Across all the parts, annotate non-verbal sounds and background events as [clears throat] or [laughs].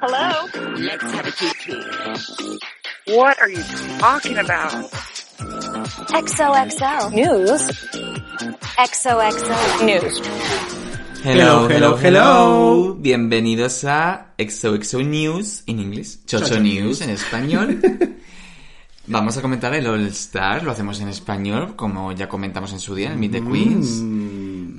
Hello? Let's have a kiki. What are you talking about? XOXO. News? XOXO. News. Hello, hello, hello. Bienvenidos a XOXO News en inglés, Chocho News en español. [laughs] Vamos a comentar el All Star, lo hacemos en español, como ya comentamos en su día, en el Meet the Queens.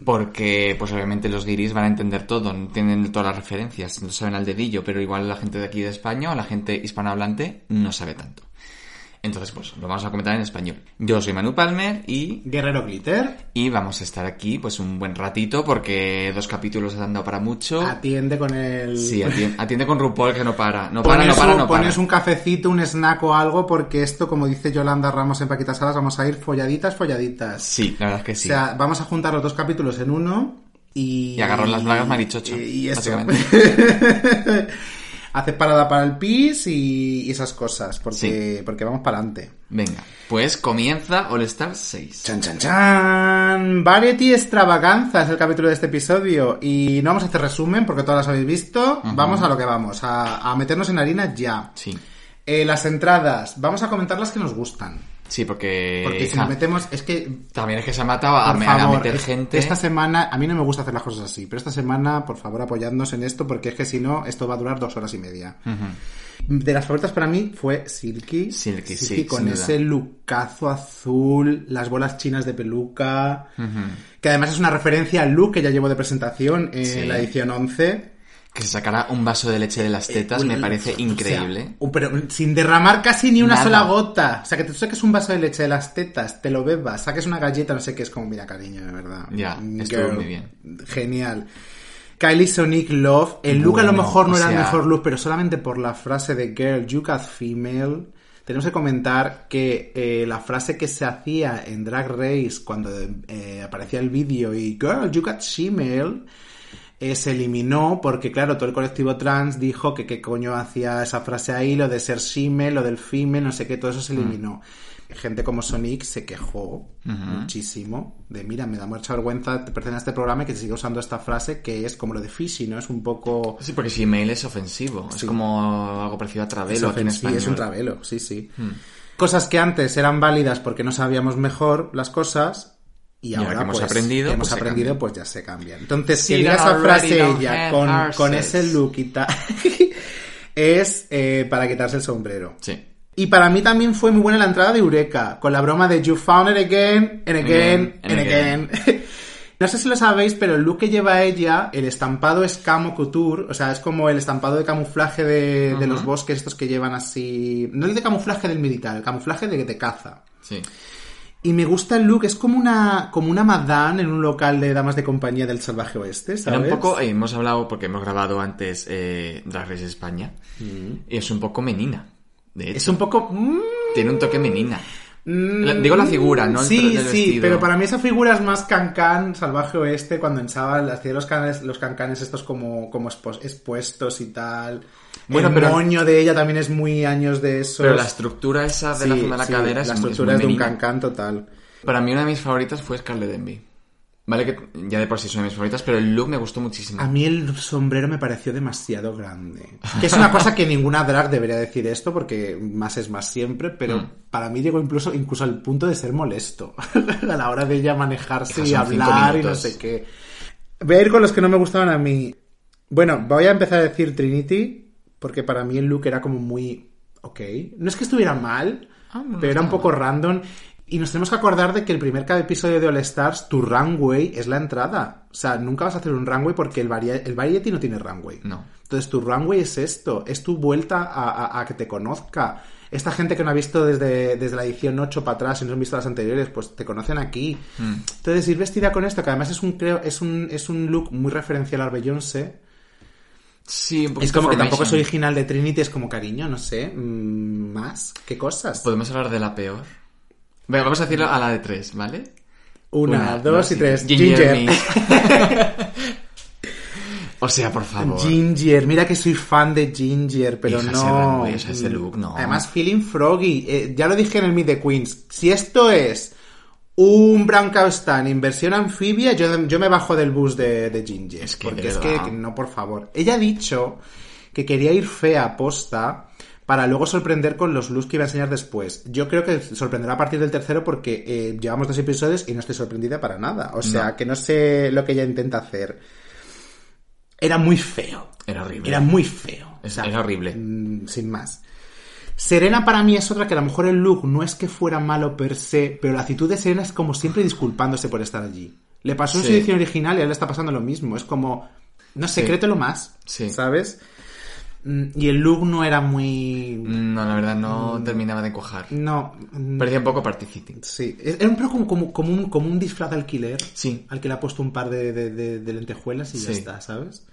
Porque, pues obviamente los guiris van a entender todo, entienden todas las referencias, no saben al dedillo, pero igual la gente de aquí de España o la gente hispanohablante no sabe tanto. Entonces, pues lo vamos a comentar en español. Yo soy Manu Palmer y Guerrero Glitter y vamos a estar aquí pues un buen ratito porque dos capítulos han dado para mucho. atiende con el... Sí, atiende, [laughs] atiende con RuPaul que no para. No para, Pones, no para, un, no para. pones un cafecito, un snack o algo, porque esto, como dice Yolanda Ramos en Paquitas Salas, vamos a ir folladitas, folladitas. Sí, la verdad es que sí. O sea, vamos a juntar los dos capítulos en uno y... Y agarrar las blagas marichocho, Y, y eso. básicamente. [laughs] [laughs] Haces parada para el pis y, esas cosas, porque, Sí. porque vamos para adelante. Venga, pues comienza All Star 6. Chan, chan, chan. Variety Extravaganza es el capítulo de este episodio. Y no vamos a hacer resumen porque todas las habéis visto. Vamos a lo que vamos, a, a meternos en harina ya. Sí. Eh, las entradas, vamos a comentar las que nos gustan. Sí, porque, Porque si nos metemos, es que también es que se ha matado a, meter es- gente. Esta semana, a mí no me gusta hacer las cosas así, pero esta semana, por favor, apoyadnos en esto, porque es que si no, esto va a durar dos horas y media. De las favoritas para mí fue Silky. Silky, sí, con duda. ese lucazo azul, las bolas chinas de peluca, que además es una referencia al look que ya llevo de presentación en Sí. la edición 11. Que se sacara un vaso de leche de las tetas me parece increíble. O sea, un- pero sin derramar casi ni una Nada. sola gota. O sea, que te saques un vaso de leche de las tetas, te lo bebas, saques una galleta, no sé qué, es como, mira, cariño, de verdad. Ya, estuvo muy bien. Genial. Kylie Sonic Love. El look a lo mejor no era el mejor look, pero solamente por la frase de Girl, you got female. Tenemos que comentar que eh, la frase que se hacía en Drag Race cuando eh, aparecía el vídeo y Girl, you got female eh, se eliminó porque, claro, todo el colectivo trans dijo que qué coño hacía esa frase ahí, lo de ser shime, lo del female, no sé qué, todo eso se eliminó. Gente como Sonic se quejó muchísimo de, mira, me da mucha vergüenza pertenecer a este programa y que se siga usando esta frase que es como lo de fishy, ¿no? Es un poco... Sí, porque email es ofensivo. Es Sí. como algo parecido a Es, Travelo ofensivo, español. es un travelo, sí, sí. Cosas que antes eran válidas porque no sabíamos mejor las cosas y ahora ahora que hemos pues, aprendido, que hemos pues aprendido, pues ya se cambian. Entonces, que diga that esa frase ella con, con ese look y tal, [laughs] es eh, para quitarse el sombrero. Sí. Y para mí también fue muy buena la entrada de Eureka, con la broma de You found it again, and again, Again, and and again. [laughs] No sé si lo sabéis, pero el look que lleva ella, el estampado es camo couture, o sea, es como el estampado de camuflaje de, de los bosques estos que llevan así... No el de camuflaje del militar, el camuflaje de, de caza. Sí. Y me gusta el look, es como una, como una madame en un local de damas de compañía del salvaje oeste, Era ¿sabes? un poco, eh, hemos hablado, porque hemos grabado antes eh, Drag Race España, y es un poco menina, de hecho. Es un poco... mm, Tiene un toque menina. La- digo la figura, no el Sí, sí, vestido. pero para mí esa figura es más cancán, salvaje oeste, cuando ensaba, hacía los, canes, los cancanes estos como, como expuestos y tal. Bueno, el pero- moño de ella también es muy años de eso. Pero la estructura esa de la Sí, zona de la sí, cadera es la estructura muy es de un cancán total. Para mí una de mis favoritas fue Scarlett Envy. Vale que ya de por sí son de mis favoritas, pero el look me gustó muchísimo. A mí el sombrero me pareció demasiado grande. Que es una cosa que ninguna drag debería decir esto, porque más es más siempre, pero Mm. para mí llegó incluso, incluso al punto de ser molesto. [laughs] a la hora de ella manejarse y hablar y no sé qué. Voy a ir con los que no me gustaban a mí. Bueno, voy a empezar a decir Trinity, porque para mí el look era como muy... Ok. No es que estuviera mal, Ah, no, pero era un poco random. Y nos tenemos que acordar de que el primer cada episodio de All Stars, tu runway es la entrada. O sea, nunca vas a hacer un runway porque el, varia- el variety no tiene runway. No. Entonces tu runway es esto, es tu vuelta a, a- a que te conozca. Esta gente que no ha visto desde, desde la edición 8 para atrás y no han visto las anteriores, pues te conocen aquí. Mm. Entonces ir vestida con esto, que además es un, creo, es un, es un look muy referencial al Beyoncé. Sí, un Es como que tampoco es original de Trinity, es como cariño, no sé. mm, ¿Más? ¿Qué cosas? Podemos hablar de la peor. Venga, vamos a decirlo a la de tres, ¿vale? Una, dos y tres. Ginger. [laughs] O sea, por favor. Ginger, mira que soy fan de Ginger, pero Hija, no. ese runway, o sea, ese look, no. Además, feeling froggy. Eh, ya lo dije en el Meet the Queens. Si esto es un Brown Cow Stan en versión anfibia, yo, yo me bajo del bus de, de Ginger. Es que, porque es que, que no, por favor. Ella ha dicho que quería ir fea a posta para luego sorprender con los looks que iba a enseñar después. Yo creo que sorprenderá a partir del tercero porque eh, llevamos dos episodios y no estoy sorprendida para nada. O sea, No. que no sé lo que ella intenta hacer. Era muy feo. Era horrible. Era muy feo. Es- era horrible. mm, sin más. Serena para mí es otra que a lo mejor el look no es que fuera malo per se, pero la actitud de Serena es como siempre disculpándose por estar allí. Le pasó en su edición original y a él le está pasando lo mismo. Es como, no sé, Sí. créetelo más. Sí. ¿Sabes? Mm, Y el look no era muy... No, la verdad Mm. no terminaba de cuajar. No. mm, Parecía un poco participating. Sí, era un poco como, como, como un, como un disfraz de alquiler. Sí. Al que le ha puesto un par de, de- de- de lentejuelas y ya Sí. está, ¿sabes?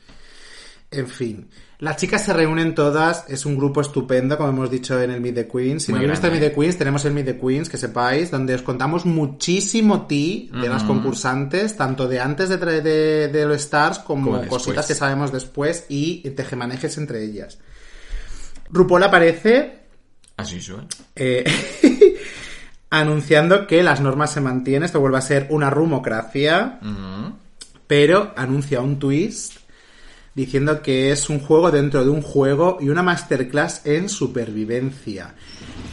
En fin. Las chicas se reúnen todas, es un grupo estupendo, como hemos dicho en el Meet the Queens. Si Muy no habéis visto el. Meet the Queens, tenemos el Meet the Queens, que sepáis, donde os contamos muchísimo tea de las concursantes, tanto de antes de, tra- de, de los Stars como, cositas que sabemos después y tejemanejes entre ellas. RuPaul aparece As usual. eh, [laughs] anunciando que las normas se mantienen, esto vuelve a ser una rumocracia, pero anuncia un twist diciendo que es un juego dentro de un juego y una masterclass en supervivencia.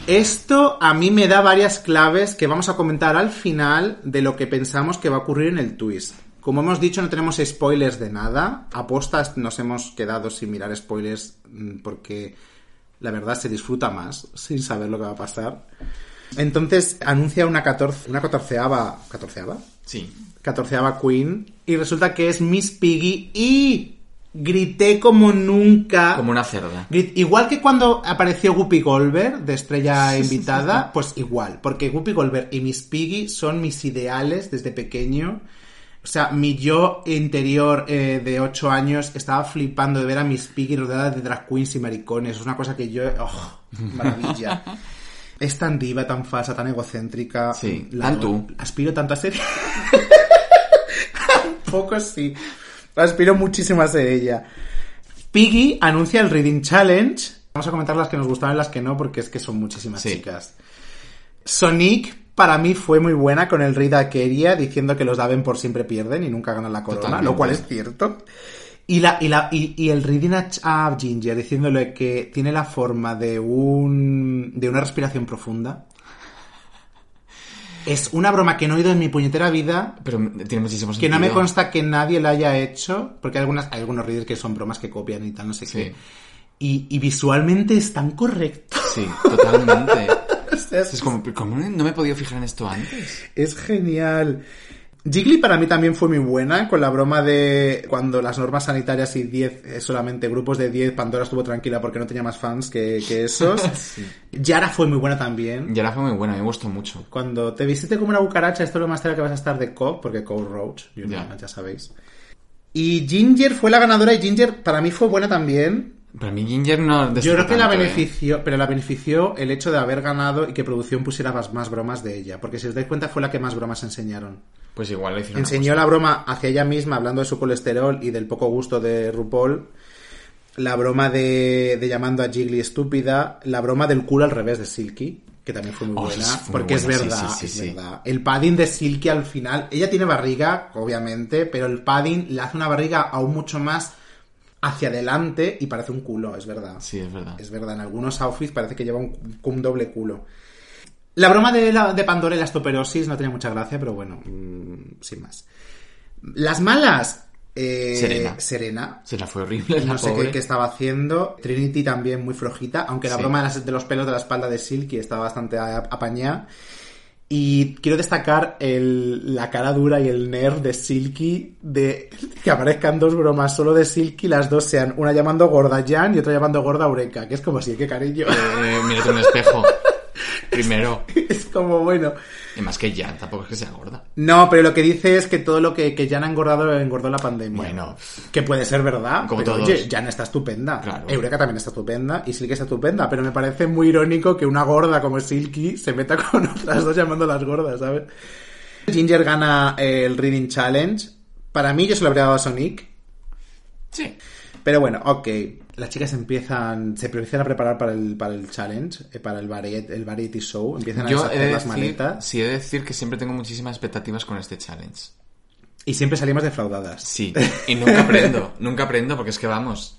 Esto a mí me da varias claves que vamos a comentar al final de lo que pensamos que va a ocurrir en el twist. Como hemos dicho, no tenemos spoilers de nada. Apostas nos hemos quedado sin mirar spoilers mm, porque la verdad se disfruta más sin saber lo que va a pasar. Entonces anuncia una, 14, una catorceava... ¿Catorceava? Sí. catorceava Queen y resulta que es Miss Piggy y grité como nunca. Como una cerda. Igual que cuando apareció Whoopi Goldberg de estrella invitada, pues igual, porque Whoopi Goldberg y Miss Piggy son mis ideales desde pequeño. O sea, mi yo interior eh, de 8 años estaba flipando de ver a Miss Piggy rodeada de drag queens y maricones. Es una cosa que yo... ¡Oh! [laughs] Maravilla. Es tan diva, tan falsa, tan egocéntrica. Sí, La- tan tú. Aspiro tanto a ser... [laughs] Un poco sí. Aspiro muchísimo a ser ella. Piggy anuncia el Reading Challenge. Vamos a comentar las que nos gustaron y las que no, porque es que son muchísimas Sí. chicas. Sonic, para mí, fue muy buena con el Read a Keria, diciendo que los Daven por siempre pierden y nunca ganan la corona, Totalmente. lo cual es cierto. Y, la, y, la, y, y el reading a, a Ginger diciéndole que tiene la forma de un de una respiración profunda. Es una broma que no he oído en mi puñetera vida, Pero tiene muchísimo que no me consta que nadie la haya hecho, porque hay, algunas, hay algunos readers que son bromas que copian y tal, no sé Sí. qué. Y, y visualmente es tan correcto. Sí, totalmente. [laughs] O sea, es, es como, ¿cómo no me he podido fijar en esto antes? es genial. Jiggly para mí también fue muy buena con la broma de cuando las normas sanitarias y 10, eh, solamente grupos de 10, Pandora estuvo tranquila porque no tenía más fans que, que esos. [laughs] Yara fue muy buena también. Y ahora fue muy buena, me gustó mucho. Cuando te visite como una cucaracha, esto es lo más cerca que vas a estar de Cobb, porque Cobb Roach, you know, Ya. ya sabéis. Y Ginger fue la ganadora y Ginger para mí fue buena también. Para mí Ginger no... Yo creo que la ¿eh? benefició, pero la benefició el hecho de haber ganado y que producción pusiera más, más bromas de ella, porque si os dais cuenta fue la que más bromas enseñaron. Pues igual le hicieron Enseñó la broma hacia ella misma, hablando de su colesterol y del poco gusto de RuPaul. La broma de, de llamando a Jiggly estúpida. La broma del culo al revés de Silky, que también fue muy Oh, buena. sí, fue muy porque es buena, verdad, sí, sí, es verdad. El padding de Silky al final. Ella tiene barriga, obviamente, pero el padding le hace una barriga aún mucho más hacia adelante y parece un culo, es verdad. Sí, es verdad. Es verdad, en algunos outfits parece que lleva un, un doble culo. La broma de, la, de Pandora y la estoperosis no tenía mucha gracia, pero bueno, mm, sin más. Las malas. eh, Serena. Serena. Se la fue horrible, la No sé qué, qué estaba haciendo. Trinity también muy flojita, aunque la Sí. broma de, las- de los pelos de la espalda de Silky estaba bastante apañada. Y quiero destacar el- la cara dura y el nerf de Silky de [laughs] que aparezcan dos bromas solo de Silky, las dos sean una llamando gorda Jan y otra llamando gorda Eureka, que es como si, qué cariño. Eh, mírate un espejo. [laughs] Primero. [laughs] Es como, bueno. Y más que Jan, tampoco es que sea gorda. No, pero lo que dice es que todo lo que, que Jan ha engordado lo engordó la pandemia. Bueno. Que puede ser verdad. Como pero, todos. Oye, Jan está estupenda. Claro. Eureka también está estupenda. Y Silky está estupenda. Pero me parece muy irónico que una gorda como Silky se meta [laughs] con otras dos llamándolas gordas, ¿sabes? Ginger gana el Reading Challenge. Para mí yo se lo habría dado a Sonic. Sí. Pero bueno, ok. Las chicas empiezan, se empiezan a preparar para el, para el challenge, eh, para el variety, el variety show. Empiezan a Yo deshacer de las decir, maletas. sí, he de decir que siempre tengo muchísimas expectativas con este challenge. Y siempre salimos defraudadas. Sí, [laughs] y nunca aprendo, nunca aprendo porque es que vamos.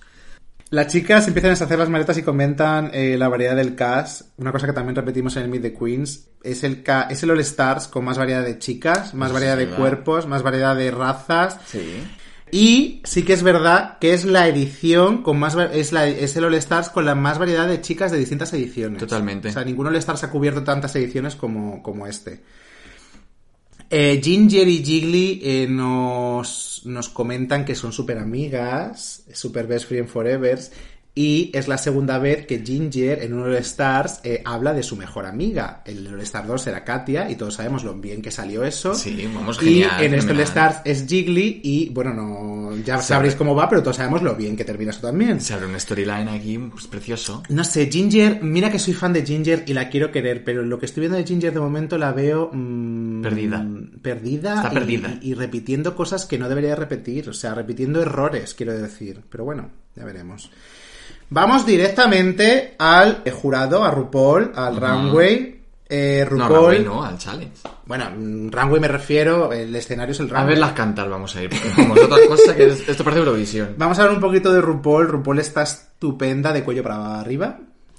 Las chicas empiezan a deshacer las maletas y comentan eh, la variedad del cast. Una cosa que también repetimos en el Meet the Queens. Es el, ca- es el All Stars con más variedad de chicas, más variedad de cuerpos, más variedad de razas. Sí. Y sí que es verdad que es la edición con más es, la, es el All Stars con la más variedad de chicas de distintas ediciones. Totalmente. O sea, ninguno All Stars ha cubierto tantas ediciones como, como este. Eh, Ginger y Jiggly eh, nos, nos comentan que son súper amigas, super best friend forever. Y es la segunda vez que Ginger en un All Stars eh, habla de su mejor amiga. El All Star 2 era Katia y todos sabemos lo bien que salió eso. Sí, vamos, Y genial, en este All. Stars es Jiggly y bueno, no ya sabréis cómo va, pero todos sabemos lo bien que termina eso también. Se abre una storyline aquí pues, precioso. No sé, Ginger, mira que soy fan de Ginger y la quiero querer, pero lo que estoy viendo de Ginger de momento la veo mm, Perdida. Perdida. Está y- perdida. Y, y repitiendo cosas que no debería repetir, o sea, repitiendo errores, quiero decir. Pero bueno, ya veremos. Vamos directamente al eh, jurado, a RuPaul, al runway. Eh, No, RuPaul. runway no, al challenge. Bueno, mm, runway me refiero, el escenario es el runway. A verlas cantar vamos a ir, vamos, otra cosa que es- esto parece Eurovisión. Vamos a hablar un poquito de RuPaul. RuPaul está estupenda de cuello para arriba.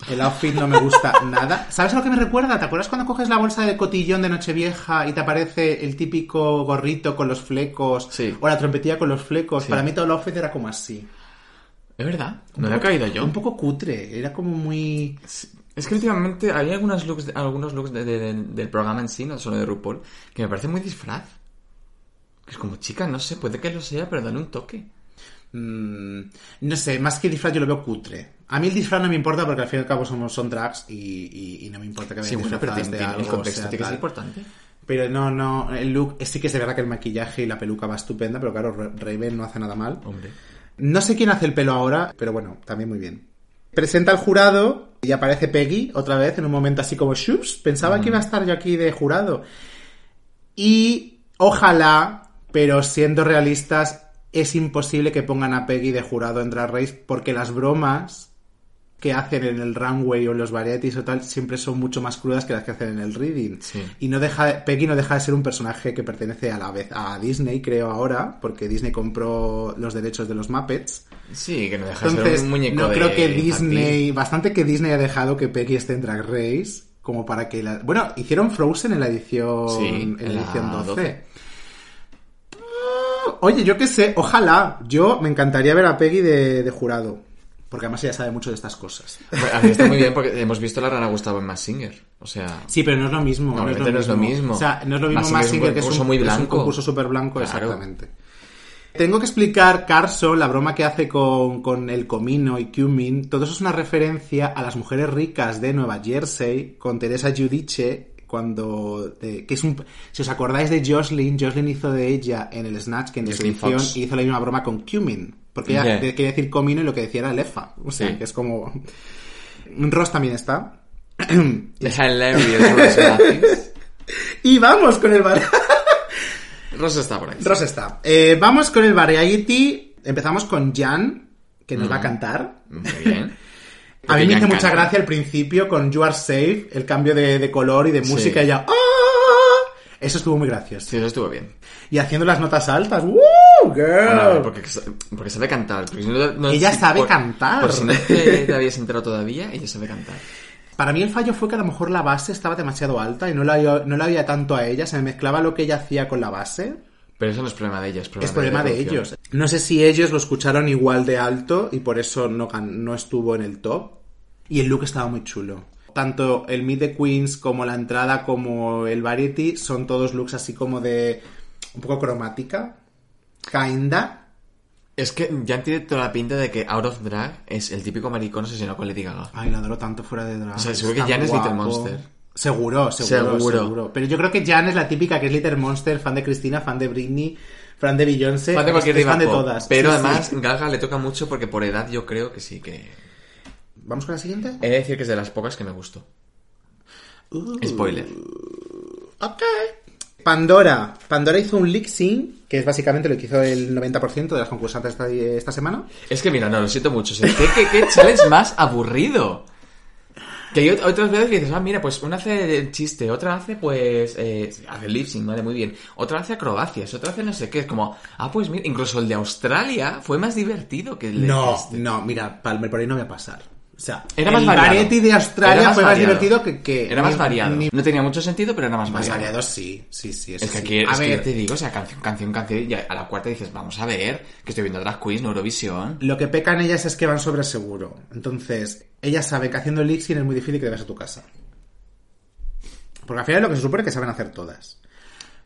El outfit no me gusta [laughs] nada. ¿Sabes a lo que me recuerda? ¿Te acuerdas cuando coges la bolsa de cotillón de Nochevieja y te aparece el típico gorrito con los flecos? Sí. O la trompetilla con los flecos. Sí. Para mí todo el outfit era como así. Es verdad, no le he caído yo. Un poco cutre. Era como muy... Es que últimamente hay algunos looks, algunos looks de- de- de- del programa en sí, no solo de RuPaul, que me parece muy disfraz. Que es como, chica, no sé, puede que lo sea, pero dale un toque. mm, no sé, más que disfraz yo lo veo cutre. A mí el disfraz no me importa porque al fin y al cabo somos, son drags y, y- y no me importa que Sí, vayan bueno, pero tiene- el contexto sea tiene que ser tal. importante. Pero no, no, el look, sí que es verdad que el maquillaje y la peluca va estupenda, pero claro, Ra- Raven no hace nada mal. Hombre. No sé quién hace el pelo ahora, pero bueno, también muy bien. Presenta al jurado y aparece Peggy otra vez en un momento así como shups. Pensaba que iba a estar yo aquí de jurado. Y ojalá, pero siendo realistas, es imposible que pongan a Peggy de jurado en Drag Race porque las bromas que hacen en el runway o en los varieties o tal siempre son mucho más crudas que las que hacen en el reading. Sí. Y no deja, Peggy no deja de ser un personaje que pertenece a la vez a Disney, creo ahora, porque Disney compró los derechos de los Muppets. Sí, que no deja de ser un muñeco no de creo que. Disney, bastante que Disney ha dejado que Peggy esté en Drag Race, como para que la... Bueno, hicieron Frozen en la edición, Sí, en la edición 12. 12. Ah, Oye, yo qué sé, ojalá. Yo me encantaría ver a Peggy de, de jurado. Porque además ella sabe mucho de estas cosas. Bueno, A mí está muy bien porque hemos visto la rana Gustavo en Mass Singer. O sea, Sí, pero no es lo mismo. No, no es lo mismo. O sea, no es lo mismo Mass Mass Singer Singer, es un que es un, concurso muy es un blanco. concurso súper blanco, Claro. exactamente. Tengo que explicar Carson, la broma que hace con, con el comino y cumin. Todo eso es una referencia a las mujeres ricas de Nueva Jersey con Teresa Giudice cuando de- que es un si os acordáis de Jocelyn Jocelyn hizo de ella en el Snatch que en Jocelyn edición Fox. hizo la misma broma con cumin porque ella Yeah. quería decir comino y lo que decía era lefa o sea Sí. que es como Ross también está [clears throat] es hilarious [laughs] y vamos con el bar [laughs] Ross está por ahí. Ross está. Eh, vamos con el variety. Empezamos con Jan, que nos va a cantar. Muy bien. [laughs] A mí me hizo mucha gracia al principio con You Are Safe, el cambio de, de color y de música Sí. y ya. ¡ah! Eso estuvo muy gracioso. Sí, eso estuvo bien. Y haciendo las notas altas. ¡Woo! Girl! Porque, porque sabe cantar. porque si no- no- Ella si- sabe por- cantar. Por si no te, te habías enterado todavía, ella sabe cantar. Para mí el fallo fue que a lo mejor la base estaba demasiado alta y no la, no la había tanto a ella. Se me mezclaba lo que ella hacía con la base. Pero eso no es problema de ella, es problema, Es problema de producción. ellos. No sé si ellos lo escucharon igual de alto y por eso no, no estuvo en el top. Y el look estaba muy chulo. Tanto el Meet the Queens como la entrada como el Variety son todos looks así como de un poco cromática. Kinda. Es que ya tiene toda la pinta de que Out of Drag es el típico maricón asesinado con Lady Gaga. Ay, la adoro tanto fuera de drag. O sea, seguro que Jan es Little. Monster. Seguro, seguro, Seguro. seguro, Pero yo creo que Jan es la típica que es Little Monster, fan de Cristina, fan de Britney, fan de Beyoncé. Fan de cualquier fan de todas. Pero Sí, sí. además, Gaga le toca mucho porque por edad yo creo que sí que. ¿Vamos con la siguiente? He de decir que es de las pocas que me gustó. Uh. Spoiler. Ok. Pandora. Pandora hizo un lip sync, que es básicamente lo que hizo el 90% de las concursantes esta, esta semana. Es que mira, no, lo siento mucho. o sea, ¿Qué, qué, qué challenge más aburrido? Que hay ot- otras veces que dices, ah, mira, pues una hace el chiste, otra hace, pues, eh, hace lip sync, vale, muy bien. Otra hace acrobacias, otra hace no sé qué. Es como, ah, pues mira, incluso el de Australia fue más divertido que el de No, este. no, mira, Palmer, por ahí no voy a pasar. O sea, Era más el variado. variety de Australia fue más divertido que... que Era más ni- variado. ni- No tenía mucho sentido, pero era más, más variado. variado, sí, sí, sí. eso Es que sí. aquí, a es que ver, yo te digo, o sea, canción, canción, canción, y a la cuarta dices, vamos a ver, que estoy viendo Drag Quiz, no Eurovisión. lo que pecan ellas es que van sobre seguro. Entonces, ellas saben que haciendo lip sync es muy difícil que te vayas a tu casa. Porque al final es lo que se supone que saben hacer todas.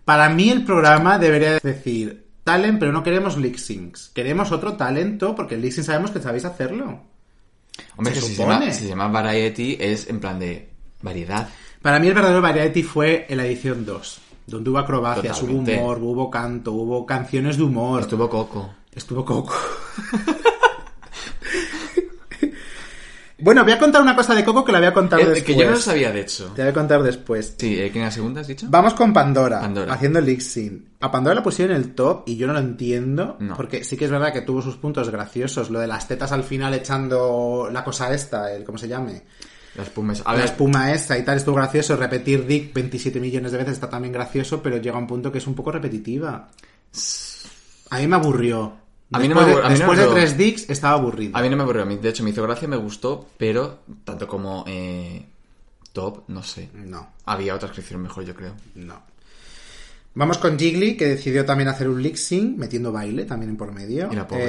Para mí el programa debería decir talent, pero no queremos lip syncs. Queremos otro talento porque el lip sync sabemos que sabéis hacerlo. Hombre, Se que si se, llama, si se llama Variety es en plan de variedad. Para mí el verdadero variety fue en la edición 2, donde hubo acrobacias, Totalmente. hubo humor, hubo canto, hubo canciones de humor. Estuvo Coco. Estuvo Coco. [laughs] bueno, voy a contar una cosa de Coco que la voy a contar Eh, después. que yo no lo sabía, de hecho. Te voy a contar después. Sí, eh, ¿quién la segunda has dicho? Vamos con Pandora, Pandora. haciendo sync. A Pandora la pusieron en el top y yo no lo entiendo, No. porque sí que es verdad que tuvo sus puntos graciosos. Lo de las tetas al final echando la cosa esta, el cómo se llame, La espuma es- A la espuma esa y tal, estuvo gracioso. Repetir Dick 27 millones de veces está también gracioso, pero llega a un punto que es un poco repetitiva. A mí me aburrió. A mí no me Después de- aburrió, a mí no Después me de tres Dicks estaba aburrido. a mí no me aburrió. a mí, De hecho, me hizo gracia, me gustó, pero tanto como eh, top, no sé. No, Había otras que hicieron mejor, yo creo. no. Vamos con Jiggly, que decidió también hacer un lip metiendo baile también por medio. Y la pobre.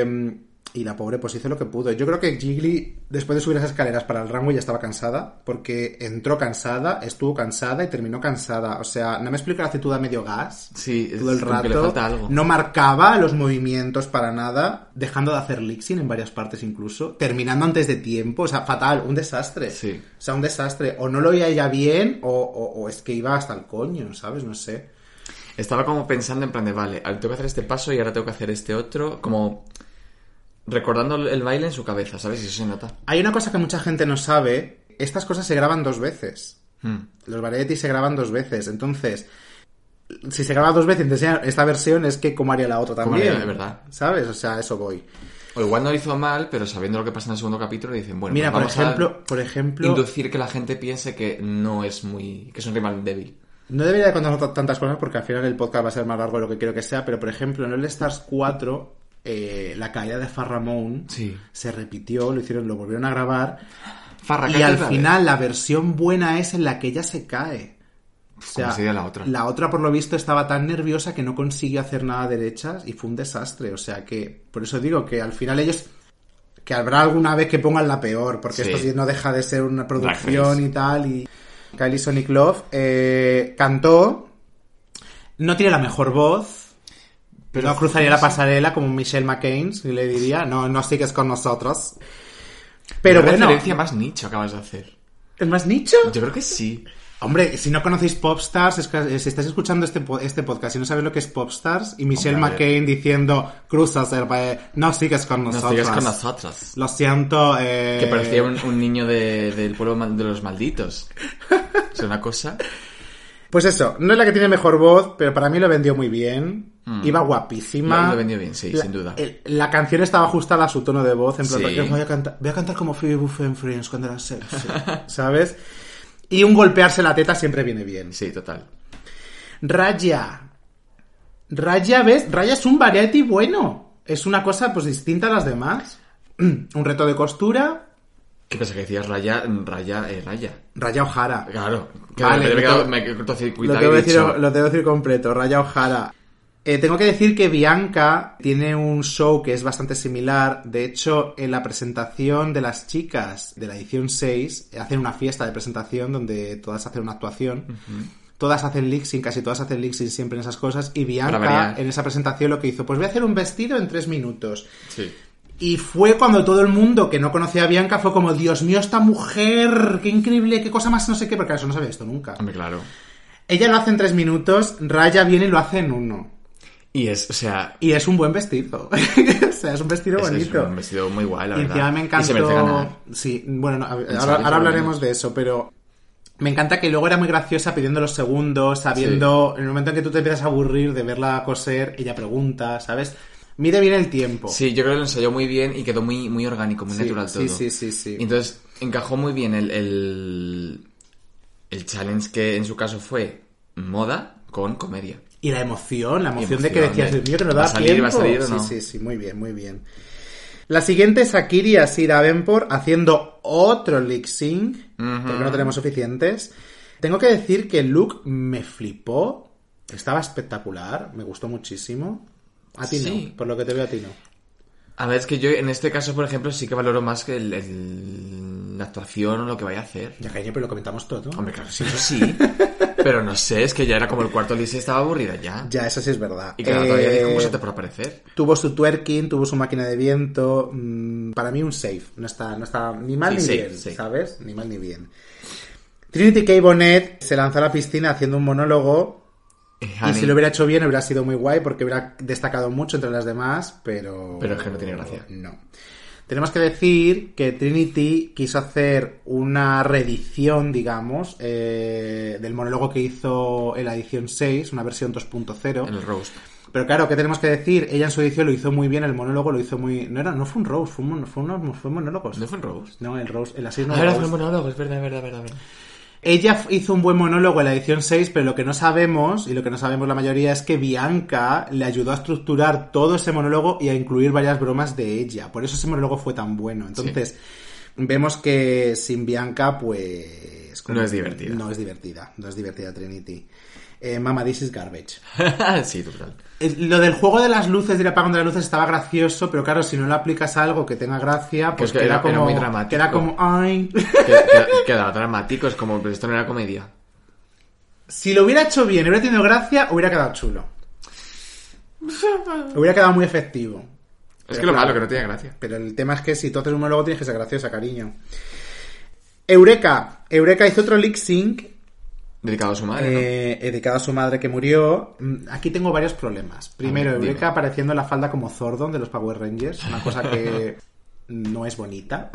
Eh, y la pobre pues hizo lo que pudo. Yo creo que Jiggly, después de subir las escaleras para el rango, ya estaba cansada, porque entró cansada, estuvo cansada y terminó cansada. O sea, no me explico la actitud a medio gas. Sí, es todo el rato. le falta algo. No marcaba los movimientos para nada, dejando de hacer sync en varias partes incluso, terminando antes de tiempo, o sea, fatal, un desastre. Sí. O sea, un desastre. O no lo oía ella bien, o, o- o es que iba hasta el coño, ¿sabes? No sé. Estaba como pensando en plan de, vale, tengo que hacer este paso y ahora tengo que hacer este otro, como recordando el baile en su cabeza, ¿sabes? Y eso se nota. Hay una cosa que mucha gente no sabe. Estas cosas se graban dos veces. Hmm. Los variety se graban dos veces. Entonces, si se graba dos veces y te enseñan esta versión, es que como haría la otra también. haría, de verdad. ¿Sabes? O sea, eso voy. O igual no lo hizo mal, pero sabiendo lo que pasa en el segundo capítulo, dicen, bueno, Mira, pues por a ejemplo, por ejemplo, inducir que la gente piense que no es muy... que es un rival débil. no debería de contar tantas cosas porque al final el podcast va a ser más largo de lo que quiero que sea, pero por ejemplo, en el Stars 4, eh, la caída de Farramón Sí. se repitió, lo hicieron, lo volvieron a grabar. Y al vez. final la versión buena es en la que ella se cae. O sea, ¿Cómo sería la otra? La otra, por lo visto, estaba tan nerviosa que no consiguió hacer nada derechas y fue un desastre. O sea que, por eso digo que al final ellos. Que habrá alguna vez que pongan la peor, porque Sí. esto sí no deja de ser una producción y tal. Y Kylie Sonic Love eh, cantó. No tiene la mejor voz. Pero no cruzaría la pasarela como Michelle McCain, si le diría. No, no sigues con nosotros. Pero Una bueno, referencia más nicho acabas de hacer. ¿es más nicho? Yo creo que sí. Hombre, si no conocéis Popstars, es que, si estáis escuchando este, este podcast y no sabéis lo que es Popstars, y Michelle Hombre. McCain diciendo, cruzas, el pa- no sigues con No nosotros. sigues con nosotros. Lo siento, eh... Que parecía un, un niño de- del pueblo de los malditos. [laughs] Es una cosa... Pues eso, no es la que tiene mejor voz, pero para mí lo vendió muy bien. Iba guapísima. Mm. Lo- lo vendió bien, sí, La- sin duda. el- la canción estaba ajustada a su tono de voz, en plan, Sí. "Yo voy a cantar, voy a cantar como Phoebe Buffet en Friends cuando era sexy, [laughs] ¿sabes? Y un golpearse la teta siempre viene bien. Sí, total. Raya. Raya, ¿ves? Raya es un variety bueno. Es una cosa pues distinta a las demás. [clears throat] Un reto de costura. ¿Qué pasa? Que decías raya, raya, eh, raya. Raya Ojara. Claro. Vale, me, me he cortocircuitado Lo tengo, y decir, dicho, lo tengo que decir completo. Raya Ojara. Eh, tengo que decir que Bianca tiene un show que es bastante similar. De hecho, en la presentación de las chicas de la edición 6, eh, hacen una fiesta de presentación donde todas hacen una actuación. Todas hacen sync, casi todas hacen sync siempre en esas cosas. Y Bianca, en esa presentación, lo que hizo, pues voy a hacer un vestido en tres minutos. Sí. Y fue cuando todo el mundo que no conocía a Bianca fue como, Dios mío, esta mujer, qué increíble, qué cosa más no sé qué, porque eso no sabía esto nunca. Hombre, claro. Ella lo hace en tres minutos, Raya viene y lo hace en uno. Y es, o sea, Y es un buen vestido. [laughs] o sea, es un vestido es, es bonito. un vestido muy guay, la Y verdad. encima me Y se merece ganar. encantó. Sí, bueno, no, ahora, hablaremos de eso, pero me encanta que luego era muy graciosa pidiendo los segundos, sabiendo, en el momento en que tú te empiezas a aburrir de verla coser, ella pregunta, ¿sabes? Mide bien el tiempo. Sí, yo creo que lo ensayó muy bien y quedó muy, muy orgánico, muy Sí, natural sí, todo. sí, sí, sí. Y Entonces, encajó muy bien el, el, el challenge que en su caso fue moda con comedia. Y la emoción, la emoción, de que decías, de- Dios mío, que no ¿va da tiempo. va a salir o sí, sí, sí, muy bien, muy bien. La siguiente es Akiri Asir Davenport haciendo otro lip sync, porque no tenemos suficientes. Tengo que decir que el look me flipó, estaba espectacular, me gustó muchísimo. A ti Sí. no, por lo que te veo a ti no. A ver, es que yo en este caso, por ejemplo, sí que valoro más que el, el- la actuación o lo que vaya a hacer. Ya cariño, pero lo comentamos todo. Hombre, claro, sí, eso sí. [laughs] Pero no sé, es que ya era como el cuarto Lise estaba aburrida ya. Ya, eso sí es verdad. Y todavía Eh, dijo cosas por aparecer. Tuvo su twerking, tuvo su máquina de viento. mm, para mí un safe. No está, no está ni mal Sí, ni safe, bien, safe. ¿sabes? Ni mal ni bien. Trinity K. Bonnet se lanzó a la piscina haciendo un monólogo. Eh, Y Honey, si lo hubiera hecho bien hubiera sido muy guay porque hubiera destacado mucho entre las demás, pero... Pero es que no tiene gracia. No. Tenemos que decir que Trinity quiso hacer una reedición, digamos, eh, del monólogo que hizo en la edición 6, una versión 2.0. En el roast. Pero claro, ¿qué tenemos que decir? Ella en su edición lo hizo muy bien, el monólogo lo hizo muy... No, era, no fue un roast, fue, un, mon- fue, unos- fue monólogos. ¿No fue un roast? No, el roast, en la 6 no Ah, era era roast. un monólogo, es verdad, es verdad, es verdad. es verdad. Ella hizo un buen monólogo en la edición 6, pero lo que no sabemos, y lo que no sabemos la mayoría, es que Bianca le ayudó a estructurar todo ese monólogo y a incluir varias bromas de ella. Por eso ese monólogo fue tan bueno. Entonces, vemos que sin Bianca, pues... No es divertida. No es divertida, no es divertida Trinity. Eh, Mama, this is garbage. [laughs] sí, total. Lo del juego de las luces, del apagón de las luces, estaba gracioso, pero claro, si no lo aplicas a algo que tenga gracia, pues que queda era- como... era muy dramático. Queda como, ay... Queda, [laughs] queda- queda dramático, es como, pero esto no era comedia. Si lo hubiera hecho bien hubiera tenido gracia, hubiera quedado chulo. [laughs] Hubiera quedado muy efectivo. Es Pero que lo claro, malo, que no tiene gracia. Pero el tema es que si tú haces un monólogo tienes que ser graciosa, cariño. Eureka. Eureka hizo otro lip sync Dedicado a su madre, ¿no? eh, dedicado a su madre que murió. Mm, Aquí tengo varios problemas. Primero, ver, dime. Eureka apareciendo en la falda como Zordon de los Power Rangers, una cosa que [laughs] no es bonita.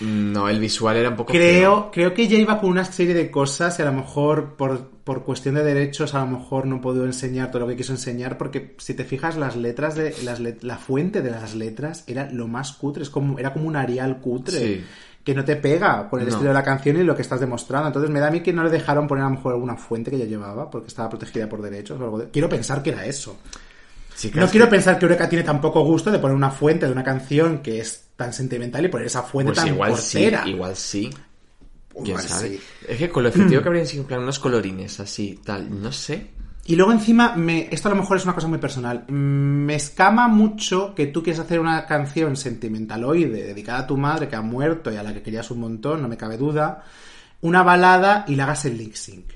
No, el visual era un poco Creo, creo que ella iba con una serie de cosas y a lo mejor por, por cuestión de derechos a lo mejor no puedo enseñar todo lo que quiso enseñar porque si te fijas las letras de las let- la fuente de las letras era lo más cutre, es como, era como un Arial cutre. Sí. Que no te pega con el No. estilo de la canción y lo que estás demostrando. Entonces me da a mí que no le dejaron poner a lo mejor alguna fuente que ella llevaba porque estaba protegida por derechos o algo de... Quiero pensar que era eso. No quiero que- pensar que Eureka tiene tan poco gusto de poner una fuente de una canción que es tan sentimental y poner esa fuente Pues tan igual cortera. sí, igual sí. ¿Quién Igual sabe? sí. Es que con lo efectivo que habrían sido en plan unos colorines así, tal, no sé. Y luego encima, me, esto a lo mejor es una cosa muy personal, me escama mucho que tú quieras hacer una canción sentimentaloide dedicada a tu madre que ha muerto y a la que querías un montón, no me cabe duda, una balada y la hagas en lip sync.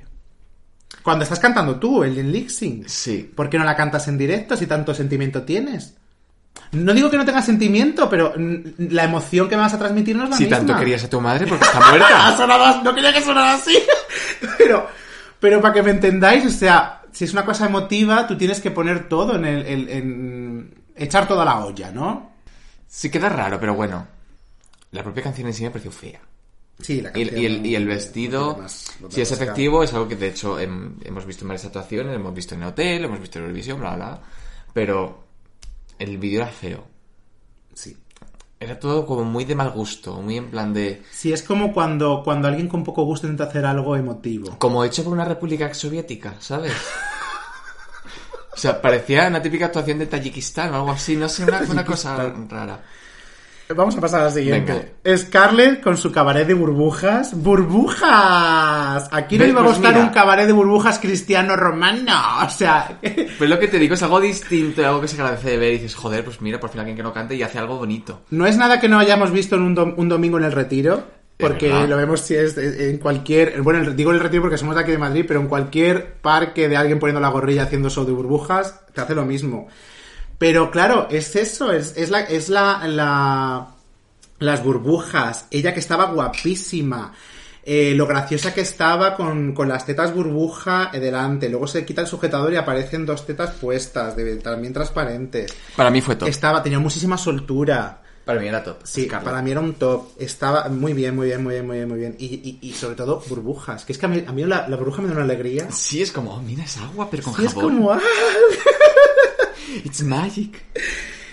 Cuando estás cantando tú el lip sync. Sí. ¿Por qué no la cantas en directo si tanto sentimiento tienes? No digo que no tengas sentimiento, pero la emoción que me vas a transmitir no es la Si misma. tanto querías a tu madre porque está muerta. [laughs] sonado no quería que sonara así. [laughs] pero, pero para que me entendáis, o sea, si es una cosa emotiva, tú tienes que poner todo en el. en- en- echar toda la olla, ¿no? Sí queda raro, pero bueno. La propia canción en sí me pareció fea. Sí, la Y, canción. y el, y el vestido, tiene más- no si es efectivo, es algo que de hecho hem- hemos visto en varias actuaciones, hemos visto en el hotel, hemos visto en Eurovisión, bla, bla. Pero el vídeo era feo. Sí. Era todo como muy de mal gusto, muy en plan de... Sí, es como cuando, cuando alguien con poco gusto intenta hacer algo emotivo. Como hecho por una república soviética, ¿sabes? [laughs] O sea, parecía una típica actuación de Tayikistán o algo así, no sé, una, una cosa rara. Vamos a pasar a la siguiente. Scarlett con su cabaret de burbujas. ¡Burbujas! Aquí no iba a Pues gustar mira. un cabaret de burbujas cristiano romano. O sea, Pero lo que te digo es algo distinto, algo que se agradece de ver y dices, joder, pues mira, por fin alguien que no cante y hace algo bonito. no es nada que no hayamos visto en un, dom- un domingo en el retiro. Porque lo vemos si es en cualquier. Bueno, digo el retiro porque somos de aquí de Madrid, pero en cualquier parque de alguien poniendo la gorrilla haciendo show de burbujas, te hace lo mismo. Pero claro, es eso, es, es la, es la, la, las burbujas, ella que estaba guapísima, eh, lo graciosa que estaba con, con las tetas burbuja delante, luego se quita el sujetador y aparecen dos tetas puestas, de- también transparentes. Para mí fue top. Estaba, tenía muchísima soltura. Para mí era top. Sí, Scarlett. para mí era un top. Estaba muy bien, muy bien, muy bien, muy bien, muy bien. Y, y, y sobre todo burbujas. Que es que a mí, a mí la, la burbuja me da una alegría. Sí, es como, oh, mira, es agua, pero con Sí, es jabón. como... [laughs] ¡ah! It's magic.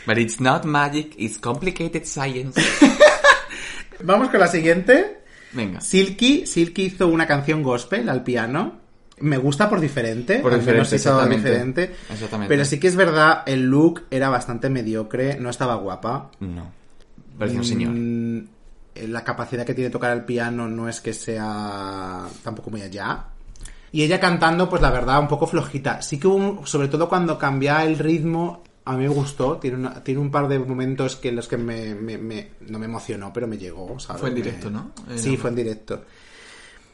But it's not magic, it's complicated science. [laughs] Vamos con la siguiente. Venga. Silky, Silky hizo una canción gospel al piano. Me gusta por diferente. Por diferente, exactamente. diferente. Exactamente. Pero sí que es verdad, el look era bastante mediocre, no estaba guapa. No. Parecía un señor. Mm, La capacidad que tiene de tocar el piano no es que sea tampoco muy allá. Y ella cantando, pues la verdad, un poco flojita. Sí que hubo, un- sobre todo cuando cambia el ritmo, a mí me gustó. Tiene, una- tiene un par de momentos que en los que me, me- me- no me emocionó, pero me llegó, ¿sabes? Fue en directo, ¿no? Eh, Sí, no. fue en directo.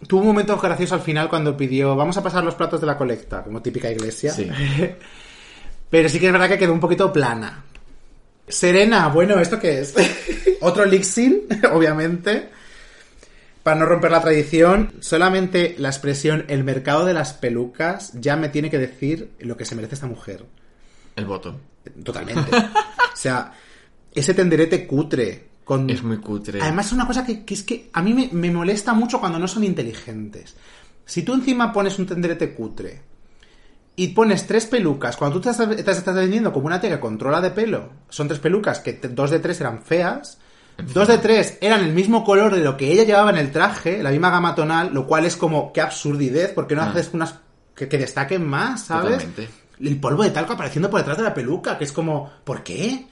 Tuvo un momento gracioso al final cuando pidió, vamos a pasar los platos de la colecta, como típica iglesia. Sí. [laughs] Pero sí que es verdad que quedó un poquito plana. Serena, bueno, ¿esto qué es? [laughs] Otro Lixin, obviamente. Para no romper la tradición, solamente la expresión el mercado de las pelucas ya me tiene que decir lo que se merece esta mujer. El voto. Totalmente. o sea, ese tenderete cutre. Con... Es muy cutre. Además es una cosa que, que es que a mí me, me molesta mucho cuando no son inteligentes. Si tú encima pones un tenderete cutre y pones tres pelucas, cuando tú te estás, te estás vendiendo como una tía que controla de pelo, son tres pelucas que te- dos de tres eran feas, dos de tres eran el mismo color de lo que ella llevaba en el traje, la misma gama tonal, lo cual es como, qué absurdidez, porque no Ah. haces unas que, que destaquen más, ¿sabes? Totalmente. El polvo de talco apareciendo por detrás de la peluca, que es como, ¿por qué?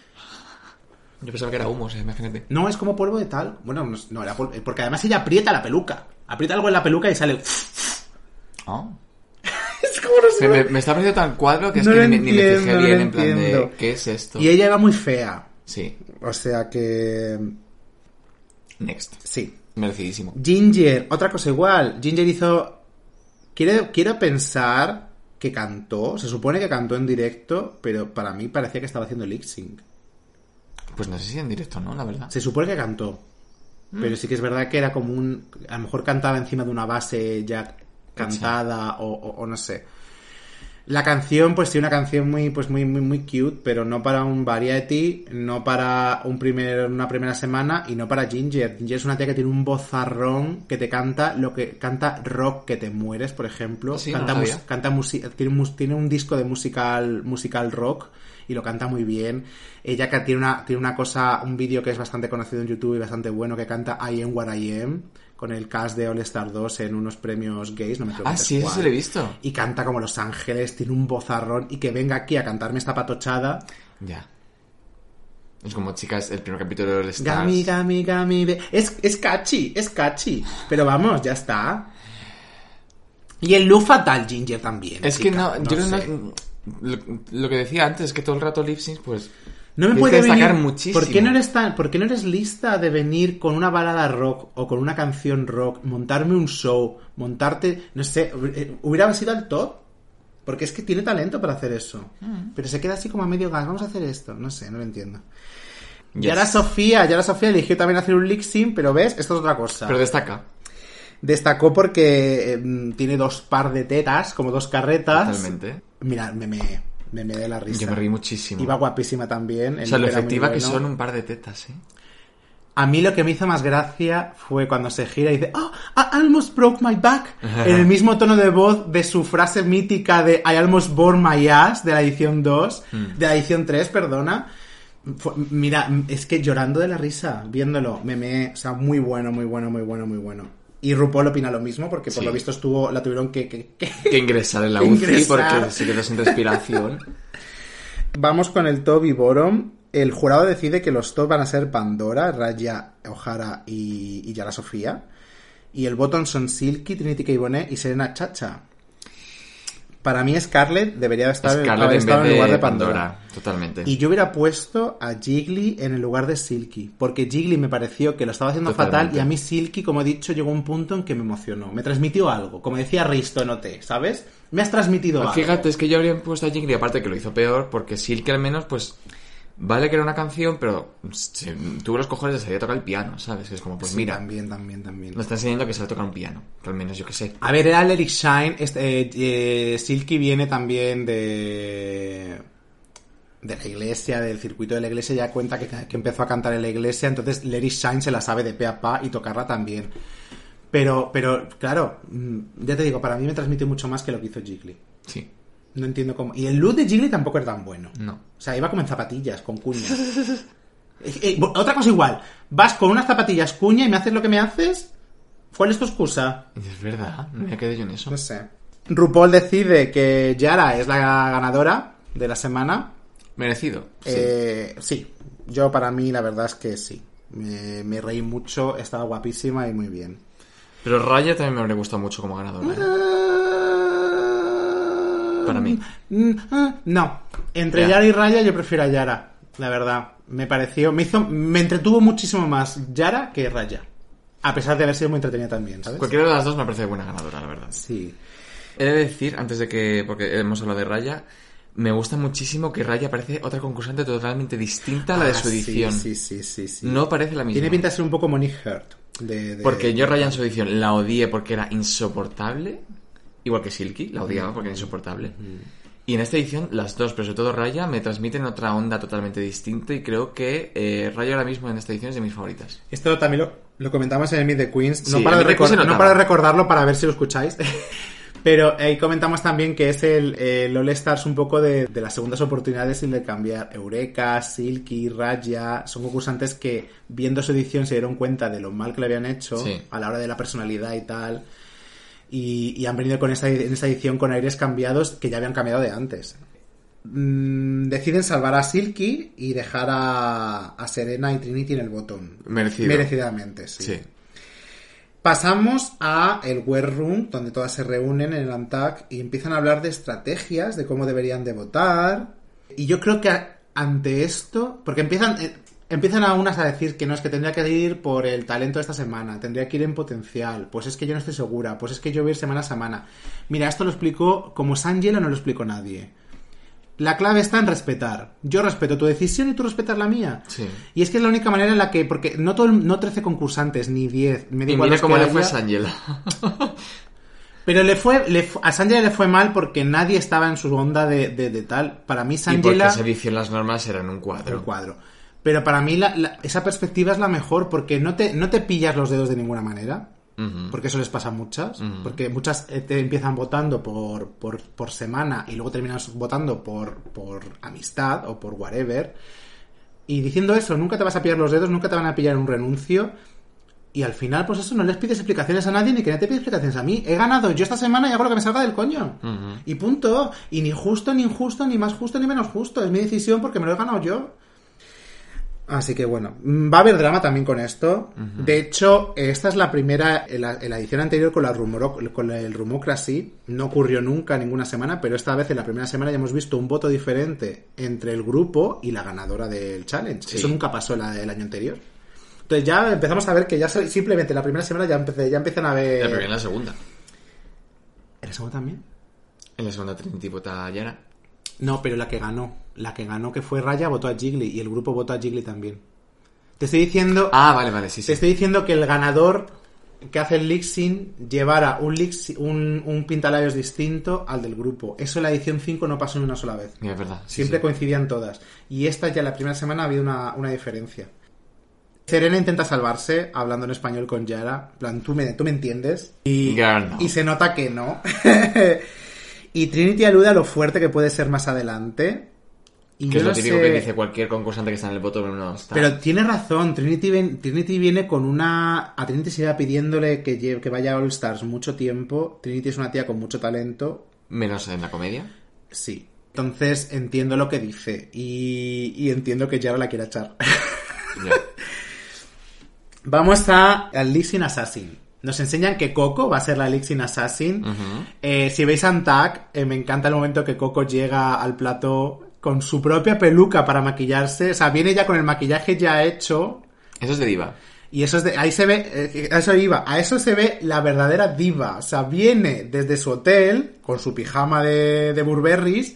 Yo pensaba que era humo, imagínate. No, es como polvo de tal. Bueno, no, no, era polvo, porque además ella aprieta la peluca. Aprieta algo en la peluca y sale. Oh. [laughs] es como no sé. Me, está pareciendo tan cuadro que es No que ni, ni me fijé bien en plan de. ¿qué es esto? Y ella era muy fea. Sí. O sea que. Next. Sí. Merecidísimo. Ginger, otra cosa igual. Ginger hizo. Quiero, quiero pensar que cantó. Se supone que cantó en directo, pero para mí parecía que estaba haciendo lip sync. Pues no sé si en directo, ¿no? La verdad. Se supone que cantó. Pero sí que es verdad que era como un. A lo mejor cantaba encima de una base ya cantada o, o- o no sé. La canción, pues sí, una canción muy, pues muy, muy, muy cute, pero no para un variety, no para un primer, una primera semana y no para Ginger. Ginger es una tía que tiene un vozarrón que te canta lo que canta rock que te mueres, por ejemplo. Sí, no canta mus- sabía. canta tiene, un tiene un disco de musical, musical rock y lo canta muy bien. Ella que tiene una, tiene una cosa, un vídeo que es bastante conocido en YouTube y bastante bueno que canta I Am What I Am con el cast de All Star 2 en unos premios gays, no me Ah, sí, eso cuál. se lo he visto. Y canta como Los Ángeles, tiene un vozarrón y que venga aquí a cantarme esta patochada. Ya. Es como, chicas, el primer capítulo de All Stars. Gami, gami, gami. Es, es catchy, es catchy. Pero vamos, ya está. Y el look fatal Ginger también. Es que no, yo creo sé. que no- lo, lo que decía antes es que todo el rato lip sync, pues. No me puede destacar venir. muchísimo. ¿por qué, no eres tan, ¿Por qué no eres lista de venir con una balada rock o con una canción rock, montarme un show, montarte, no sé, eh, hubiera sido al top? Porque es que tiene talento para hacer eso. Mm. Pero se queda así como a medio gas, vamos a hacer esto. No sé, no lo entiendo. Y Yes. ahora Sofía, y ahora Sofía eligió también hacer un sync, pero ves, esto es otra cosa. Pero destaca. Destacó porque eh, tiene dos par de tetas, como dos carretas. Totalmente. Mira, me me, me, me de la risa. Yo me reí muchísimo. Iba guapísima también. o sea, lo efectiva que son un par de tetas, ¿eh? A mí lo que me hizo más gracia fue cuando se gira y dice, oh, I almost broke my back. en el mismo tono de voz de su frase mítica de I almost bore my ass de la edición 2, Mm. de la edición 3, perdona. Fue- mira, es que llorando de la risa, viéndolo, me me, o sea, muy bueno, muy bueno, muy bueno, muy bueno. Y RuPaul opina lo mismo, porque por Sí. lo visto estuvo, la tuvieron que, que- que- Que ingresar en la UCI porque se quedó sin respiración. [laughs] Vamos con el top y bottom. El jurado decide que los top van a ser Pandora, Raya O'Hara y, y Yara Sofía. Y el bottom son Silky, Trinity K. Bonet y Serena Chacha. Para mí Scarlett debería estar Scarlett haber en estado en lugar de Pandora. Pandora. Totalmente. Y yo hubiera puesto a Jiggly en el lugar de Silky, porque Jiggly me pareció que lo estaba haciendo Totalmente. fatal y a mí Silky, como he dicho, llegó a un punto en que me emocionó, me transmitió algo, como decía Risto en OT, ¿sabes? Me has transmitido Pues algo. Fíjate, es que yo habría puesto a Jiggly, aparte que lo hizo peor, porque Silk al menos, pues. Vale que era una canción, pero se- tuvo los cojones de salir a tocar el piano, ¿sabes? Es como, pues Sí, mira, también, también, también. nos está enseñando que sabe tocar un piano. Que al menos yo que sé. A ver, era It Shine. Este, eh, eh, Silky viene también de. de la iglesia, del circuito de la iglesia. Ya cuenta que, que empezó a cantar en la iglesia. Entonces, It Shine se la sabe de pe a pa y tocarla también. Pero, pero, claro, mm, ya te digo, para mí me transmite mucho más que lo que hizo Jiggly. Sí. No entiendo cómo. Y el look de Jiggly tampoco era tan bueno. No. O sea, iba como en zapatillas, con cuñas. Eh, eh, otra cosa igual. Vas con unas zapatillas cuña y me haces lo que me haces. ¿Cuál es tu excusa? Es verdad, no me quedé yo en eso. No sé. RuPaul decide que Yara es la ganadora de la semana. Merecido. Sí. Eh, sí, yo para mí la verdad es que sí. Me, me reí mucho, estaba guapísima y muy bien. Pero Raya también me habría gustado mucho como ganadora. ¿eh? Para mí. Mm, ah, No, entre Ya. Yara y Raya yo prefiero a Yara, la verdad. Me pareció, me hizo, me entretuvo muchísimo más Yara que Raya. A pesar de haber sido muy entretenida también, ¿sabes? Cualquiera de las dos me parece buena ganadora, la verdad. Sí. He de decir, antes de que, porque hemos hablado de Raya, me gusta muchísimo que Raya parece otra concursante totalmente distinta a la de Ah, su edición. Sí, sí, sí, sí. No parece la misma. Tiene pinta de ser un poco Monique Hurt. De, de- Porque yo Raya en su edición la odié porque era insoportable, igual que Silky, la odiaba porque era insoportable. Y en esta edición las dos, pero sobre todo Raya, me transmiten otra onda totalmente distinta y creo que eh, Raya ahora mismo en esta edición es de mis favoritas. Esto también lo, lo comentamos en el Meet the Queens. No, Sí, para en de Meet the Queens se recor- no notaba. para de recordarlo para ver si lo escucháis. [laughs] Pero ahí comentamos también que es el, el All Stars un poco de, de las segundas oportunidades y de cambiar. Eureka, Silky, Raya, son concursantes que viendo su edición se dieron cuenta de lo mal que le habían hecho Sí. a la hora de la personalidad y tal. Y, y han venido con esta, en esta edición con aires cambiados que ya habían cambiado de antes. Mm, deciden salvar a Silky y dejar a, a Serena y Trinity en el botón. Merecido. Merecidamente, sí. Sí. Pasamos a el War Room, donde todas se reúnen en el ANTAC y empiezan a hablar de estrategias, de cómo deberían de votar. Y yo creo que ante esto, porque empiezan, eh, empiezan a unas a decir que no es que tendría que ir por el talento de esta semana, tendría que ir en potencial, pues es que yo no estoy segura, pues es que yo voy a ir semana a semana. Mira, esto lo explicó como Sangela, no lo explicó nadie. La clave está en respetar. Yo respeto tu decisión y tú respetas la mía. Sí. Y es que es la única manera en la que, porque no, todo, no 13 concursantes, ni 10, me da Y igual mira cómo le fue a. Sangela. Pero le fue, le a Sangela le fue mal porque nadie estaba en su onda de, de- de tal. Para mí y porque Sangela esa edición las normas eran un cuadro. el cuadro. Pero para mí la- la- esa perspectiva es la mejor porque no te, no te pillas los dedos de ninguna manera. Porque eso les pasa a muchas. Porque muchas eh, te empiezan votando por, por, por semana y luego terminan votando por, por amistad o por whatever. Y diciendo eso, nunca te vas a pillar los dedos, nunca te van a pillar un renuncio. Y al final, pues eso, no les pides explicaciones a nadie ni que nadie te pide explicaciones a mí. He ganado yo esta semana y hago lo que me salga del coño. Y punto. Y ni justo, ni injusto, ni más justo, ni menos justo. Es mi decisión porque me lo he ganado yo. Así que bueno, va a haber drama también con esto. De hecho, esta es la primera, en la, en la edición anterior con, la con el Rumocracy, no ocurrió nunca ninguna semana, pero esta vez en la primera semana ya hemos visto un voto diferente entre el grupo y la ganadora del challenge. Sí. Eso nunca pasó la- el año anterior. Entonces ya empezamos a ver que ya simplemente la primera semana ya, empecé, ya empiezan a ver... La primera y la segunda. ¿En la segunda también? En la segunda Trinity vota Yara. No, pero la que ganó. La que ganó que fue Raya votó a Jiggly y el grupo votó a Jiggly también. Te estoy diciendo... Ah, vale, vale, sí, Te sí. estoy diciendo que el ganador que hace el Lixin llevara un, lix- un, un pintalabios distinto al del grupo. Eso en la edición 5 no pasó ni una sola vez. Es verdad. sí, Siempre sí. coincidían todas. Y esta ya la primera semana había una, una diferencia. Serena intenta salvarse hablando en español con Yara. En plan, tú me, tú me entiendes. Y, Girl, no. y se nota que no. [laughs] y Trinity alude a lo fuerte que puede ser más adelante. Y Que yo es lo no típico sé- que dice cualquier concursante que está en el voto, pero no está. pero tiene razón, Trinity, ven- Trinity viene con una... A Trinity se iba pidiéndole que, lle- que vaya a All Stars mucho tiempo. Trinity es una tía con mucho talento. Menos en la comedia. Sí. Entonces entiendo lo que dice y, y entiendo que Yara la quiera echar. Ya. [laughs] Vamos a al Lixin Assassin. Nos enseñan que Coco va a ser la Elixir Assassin. Eh, si veis Antac, eh, me encanta el momento que Coco llega al plató con su propia peluca para maquillarse. O sea, viene ya con el maquillaje ya hecho. Eso es de diva. Y eso es de, ahí se ve, eh, a eso iba, a eso se ve la verdadera diva. O sea, viene desde su hotel con su pijama de, de Burberrys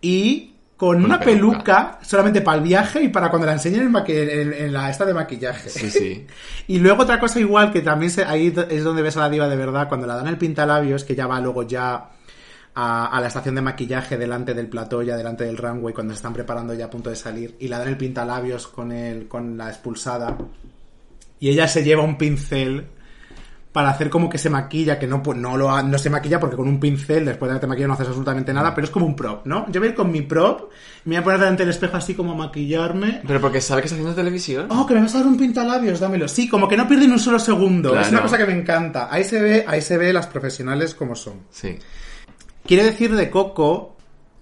y con una peluca. peluca, solamente para el viaje y para cuando la enseñen en, en- en la esta de maquillaje. Sí, sí. [laughs] Y luego otra cosa igual que también se- ahí es donde ves a la diva de verdad, cuando la dan el pintalabios, que ya va luego ya a, a la estación de maquillaje delante del plató, ya delante del runway, cuando se están preparando ya a punto de salir, y la dan el pintalabios con, el, con la expulsada, y ella se lleva un pincel para hacer como que se maquilla, que no, pu- no, lo no se maquilla porque con un pincel después de haberte maquillado no haces absolutamente nada, pero es como un prop, ¿no? Yo voy a ir con mi prop, me voy a poner delante del espejo así como a maquillarme, Pero porque sabe que está haciendo televisión. Oh, que me vas a dar un pintalabios, dámelo. Sí, como que no pierden un solo segundo. Es una cosa que me encanta. Ahí se ve, ahí se ve las profesionales como son. Sí. Quiero decir de Coco,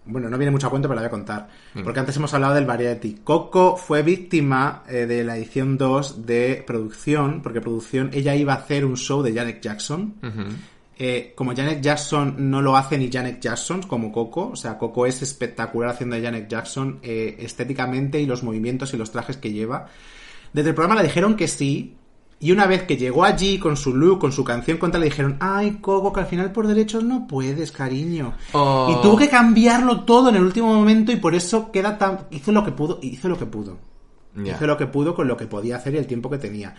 bueno, no viene mucho a cuento, pero la voy a contar. Mm. Porque antes hemos hablado del Variety. Coco fue víctima eh, de la edición 2 de producción, porque producción, ella iba a hacer un show de Janet Jackson. Eh, como Janet Jackson no lo hace ni Janet Jackson como Coco, o sea, Coco es espectacular haciendo de Janet Jackson eh, estéticamente y los movimientos y los trajes que lleva. Desde el programa le dijeron que sí, y una vez que llegó allí con su look, con su canción contra, le dijeron, ay, Coco, que al final por derechos no puedes, cariño. Oh. Y tuvo que cambiarlo todo en el último momento y por eso queda tan... hizo lo que pudo, hizo lo que pudo. Hizo lo que pudo con lo que podía hacer y el tiempo que tenía.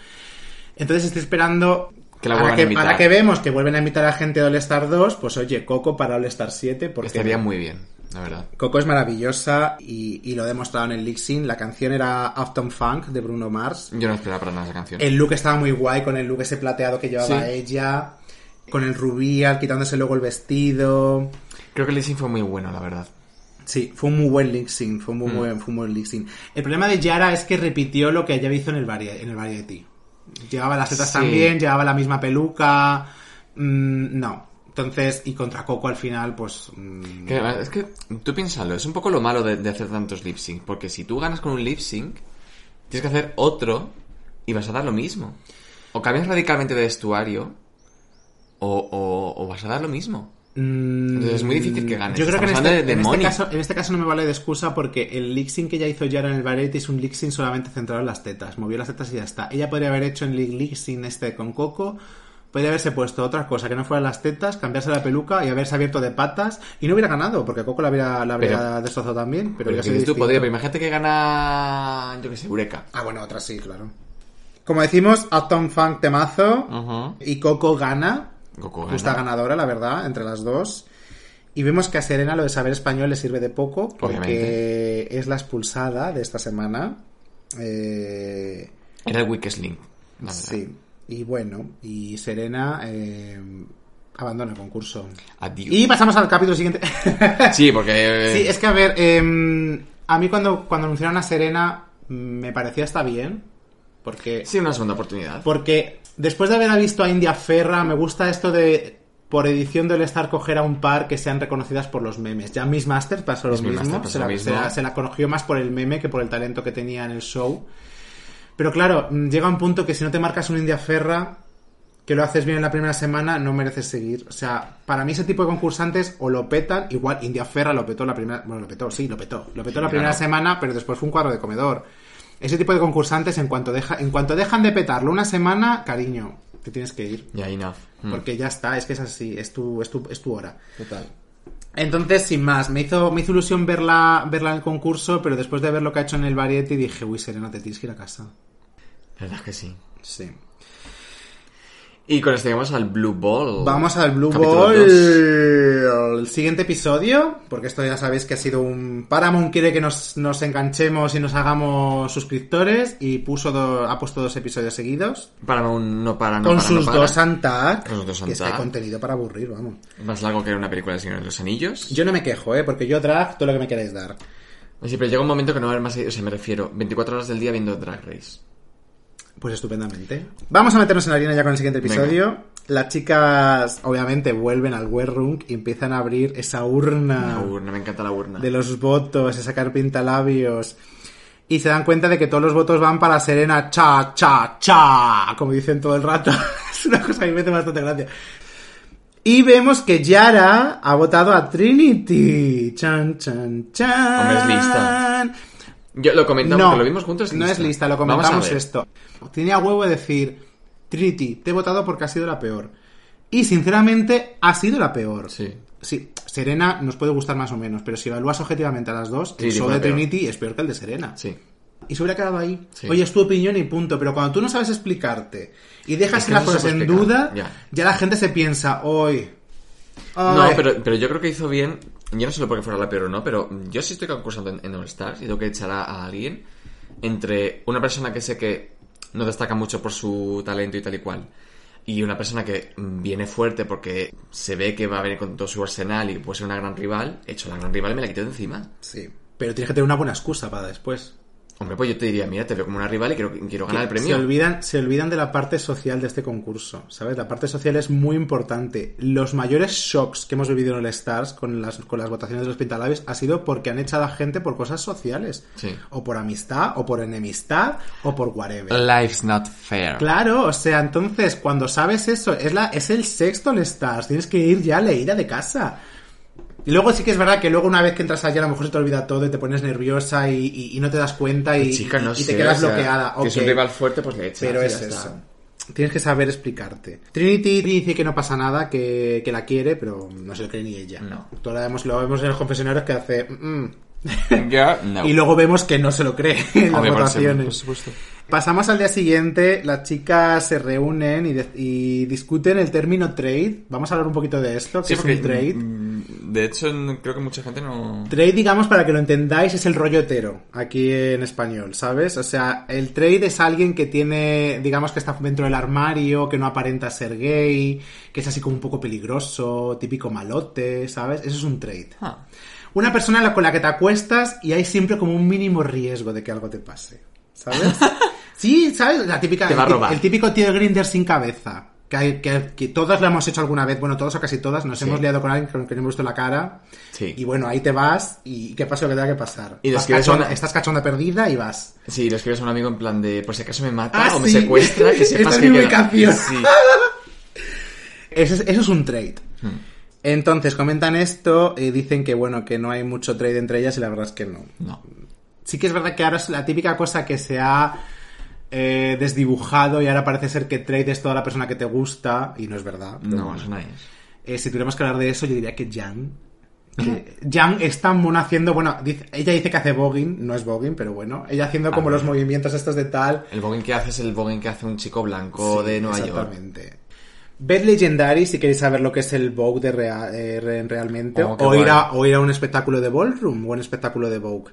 Entonces estoy esperando... Que la ahora, vuelvan a que, ahora que vemos que vuelven a invitar a gente de All Star 2, pues oye, Coco para All Star 7, porque Estaría muy bien, la verdad. Coco es maravillosa y, y lo he demostrado en el Sync. La canción era Uptown Funk de Bruno Mars. Yo no esperaba para nada esa canción. El look estaba muy guay con el look ese plateado que llevaba Sí. ella, con el rubí, al- quitándose luego el vestido. Creo que el lip fue muy bueno, la verdad. Sí, fue un muy buen sync, fue un muy buen, fue un buen. El problema de Yara es que repitió lo que ella hizo en el, vari- en el Variety. Llevaba las tetas Sí. también, llevaba la misma peluca. mm, no. Entonces, y contra Coco al final, pues. mm, Que, es que tú piénsalo, es un poco lo malo de, de hacer tantos lip sync. Porque si tú ganas con un lip sync, tienes que hacer otro y vas a dar lo mismo. O cambias radicalmente de vestuario, o, o- o vas a dar lo mismo. Mm, Entonces es muy difícil que ganes. Yo creo que en este, hablando de- de en este caso, en este caso no me vale de excusa porque el lip sync que ella hizo Yara en el Variety es un lip sync solamente centrado en las tetas. Movió las tetas y ya está. Ella podría haber hecho el lip sync este con Coco. Podría haberse puesto otra cosa que no fueran las tetas, cambiarse la peluca y haberse abierto de patas y no hubiera ganado porque Coco la habría, la habría Pero- destrozado también. Pero, Pero que tú, podría, pero imagínate que gana, yo que sé, Eureka. Ah, bueno, otra sí, claro. Como decimos, Uptown Funk temazo y Coco gana. Coco Justa gana. ganadora, la verdad, entre las dos. Y vemos que a Serena lo de saber español le sirve de poco porque Obviamente. es la expulsada de esta semana. Eh, Era el weakest link. la sí. Y bueno, y Serena eh, abandona el concurso. Adiós. Y pasamos al capítulo siguiente. [laughs] Sí, porque... Sí, es que a ver, em, a mí cuando, cuando anunciaron a Serena mm, me parecía hasta bien. Porque Sí, una segunda oportunidad. Porque después de haber visto a India Ferra, me gusta esto de por edición del estar coger a un par que sean reconocidas por los memes. Ya Miss Masters pasó lo mismo. Masters pasó se, lo la, mismo. se la- se la conoció más por el meme que por el talento que tenía en el show. Pero claro, mm, llega un punto que si no te marcas un India Ferra, que lo haces bien en la primera semana, no mereces seguir. O sea, para mí ese tipo de concursantes o lo petan, igual India Ferra lo petó la primera, bueno, lo petó, sí, lo petó. Lo petó Sí, la primera semana, pero después fue un cuadro de comedor. Ese tipo de concursantes, en cuanto, deja, en cuanto dejan de petarlo una semana, cariño, te tienes que ir. Ya, enough. Mm. Porque ya está, es que es así, es tu, es tu, es tu hora. Total. Entonces, sin más, me hizo, me hizo ilusión verla, verla en el concurso, pero después de ver lo que ha hecho en el Variety dije, uy, Serena, te tienes que ir a casa. La verdad es que sí. Sí. Y con esto llegamos al Blue Ball. Vamos al Blue Ball. El siguiente episodio, porque esto ya sabéis que ha sido un... Paramount quiere que nos, nos enganchemos y nos hagamos suscriptores y puso do- ha puesto dos episodios seguidos. Para un no para, no con para, no sus para. dos Antac. Con sus dos que es que hay Antac. contenido para aburrir, vamos. Más largo que una película de Señor de los Anillos. Yo no me quejo, ¿eh? Porque yo drag todo lo que me queráis dar. Sí, pero llega un momento que no va a haber más... O sea, me refiero, 24 horas del día viendo Drag Race. Pues estupendamente. Vamos a meternos en la harina ya con el siguiente episodio. Las chicas, obviamente, vuelven al Room y empiezan a abrir esa urna La urna, me encanta la urna. de los votos, a sacar pintalabios. y se dan cuenta de que todos los votos van para Serena cha, cha, cha, como dicen todo el rato. [laughs] es una cosa que me hace bastante gracia. Y vemos que Yara ha votado a Trinity. Chan, chan, chan. Hombre, es lista. Yo lo comentamos, No, que lo vimos juntos. no es lista, lo comentamos esto. Tenía huevo de decir, Trinity, te he votado porque ha sido la peor. Y sinceramente, ha sido la peor. Sí. Sí, Serena nos puede gustar más o menos, pero si evalúas objetivamente a las dos, el show de peor. Trinity es peor que el de Serena. Sí. Y se hubiera quedado ahí. Sí. Oye, es tu opinión y punto. Pero cuando tú no sabes explicarte y dejas Es que las no cosas en duda, Ya. ya. la gente se piensa, hoy. No, pero, pero yo creo que hizo bien. Yo no sé porque fuera la peor o no, pero yo sí estoy concursando en, All Stars y tengo que echar a, alguien entre una persona que sé que no destaca mucho por su talento y tal y cual y una persona que viene fuerte porque se ve que va a venir con todo su arsenal y puede ser una gran rival, he hecho la gran rival y me la quito de encima. Sí. Pero tienes que tener una buena excusa para después. Hombre, pues yo te diría, mira, te veo como una rival y quiero, quiero ganar el Se premio. olvidan, se olvidan de la parte social de este concurso, ¿sabes? La parte social es muy importante. Los mayores shocks que hemos vivido en el Stars con las, con las votaciones de los Pintalabios ha sido porque han echado a gente por cosas sociales. Sí. O por amistad, o por enemistad, o por whatever. Life's not fair. Claro, o sea, entonces, cuando sabes eso, es, la, es el sexto All Stars, tienes que ir ya leída de casa. Y luego sí que es verdad que luego una vez que entras allá a lo mejor se te olvida todo y te pones nerviosa y, y- y no te das cuenta y, Chica, no y- y sé, te quedas o sea, bloqueada. Que es un rival fuerte, pues le echas. Pero es eso. está. Tienes que saber explicarte. Trinity dice que no pasa nada, que, que la quiere, pero no se lo cree ni ella. No. Todo lo vemos, lo vemos en los confesionarios que hace... "Mm". Ya, no. [laughs] Y luego vemos que no se lo cree [laughs] en las votaciones. por supuesto. Pasamos al día siguiente, las chicas se reúnen y, y discuten el término trade. Vamos a hablar un poquito de esto, que Sí, es un trade. De hecho, creo que mucha gente no... Trade, digamos, para que lo entendáis, es el rollo hetero, aquí en español, ¿sabes? O sea, el trade es alguien que tiene, digamos, que está dentro del armario, que no aparenta ser gay, que es así como un poco peligroso, típico malote, ¿sabes? Eso es un trade. Ah. Una persona con la que te acuestas y hay siempre como un mínimo riesgo de que algo te pase, ¿sabes? [laughs] sí, ¿sabes? La típica, Te va a robar. el típico tío de Grinder sin cabeza. Que, hay- que, que todos lo hemos hecho alguna vez, bueno, todos o casi todas, nos Sí. hemos liado con alguien con que no hemos visto la cara. Sí. Y bueno, ahí te vas y que pase lo que tenga que pasar. Y Vas escribes cachonda- a una- Estás cachonda perdida y vas. Sí, le escribes a un amigo en plan de, por si acaso me mata Ah, o me sí. secuestra, que Esta [laughs] sepas es que mi queda- ubicación. Sí. [laughs] Eso es, eso es un trade. Hmm. Entonces, comentan esto y dicen que bueno, que no hay mucho trade entre ellas y la verdad es que no. No. Sí que es verdad que ahora es la típica cosa que se ha eh, desdibujado y ahora parece ser que trade es toda la persona que te gusta y no es verdad. No, bueno. eso no es. Eh, si tuviéramos que hablar de eso, yo diría que Jan. que Jan es tan mona haciendo, bueno, dice- ella dice que hace voguing, no es voguing, pero bueno, ella haciendo como Ah, los movimientos estos de tal. El voguing que hace es el voguing que hace un chico blanco Sí, de Nueva York. exactamente. Ved Legendary si queréis saber lo que es el Vogue de rea- eh, re- realmente. Oh, o, ir a, o ir a un espectáculo de Ballroom o un espectáculo de Vogue.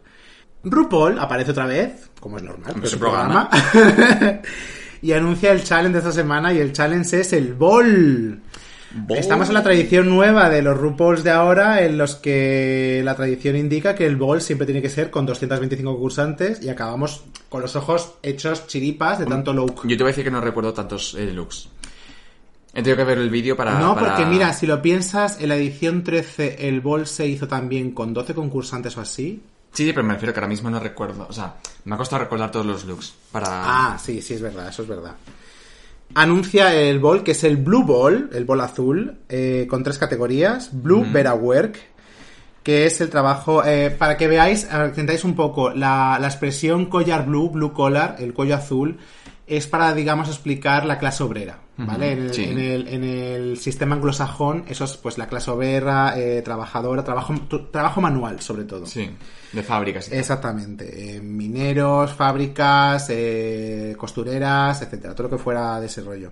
RuPaul aparece otra vez, como es normal, es su programa. programa. [laughs] y anuncia el challenge de esta semana y el challenge es el Ball. Ball. Estamos en la tradición nueva de los RuPauls de ahora, en los que la tradición indica que el Ball siempre tiene que ser con 225 concursantes y acabamos con los ojos hechos chiripas de tanto look. Yo te voy a decir que no recuerdo tantos eh, looks. He tenido que ver el vídeo para... No, para- porque mira, si lo piensas, en la edición 13 el Ball se hizo también con 12 concursantes o así. Sí, sí, pero me refiero que ahora mismo no recuerdo. O sea, me ha costado recordar todos los looks para... Ah, sí, sí, es verdad, eso es verdad. Anuncia el Ball, que es el Blue Ball, el Ball azul, eh, con tres categorías. Blue Vera Work, que es el trabajo... eh, para que veáis, entendáis un poco, la, la expresión collar blue, blue collar, el cuello azul, es para, digamos, explicar la clase obrera, ¿vale? En, el, sí. en el- en el sistema anglosajón, eso es pues la clase obrera, eh, trabajadora, trabajo, trabajo manual, sobre todo. Sí, de fábricas. Exactamente. Eh, mineros, fábricas, eh, costureras, etcétera. Todo lo que fuera de ese rollo.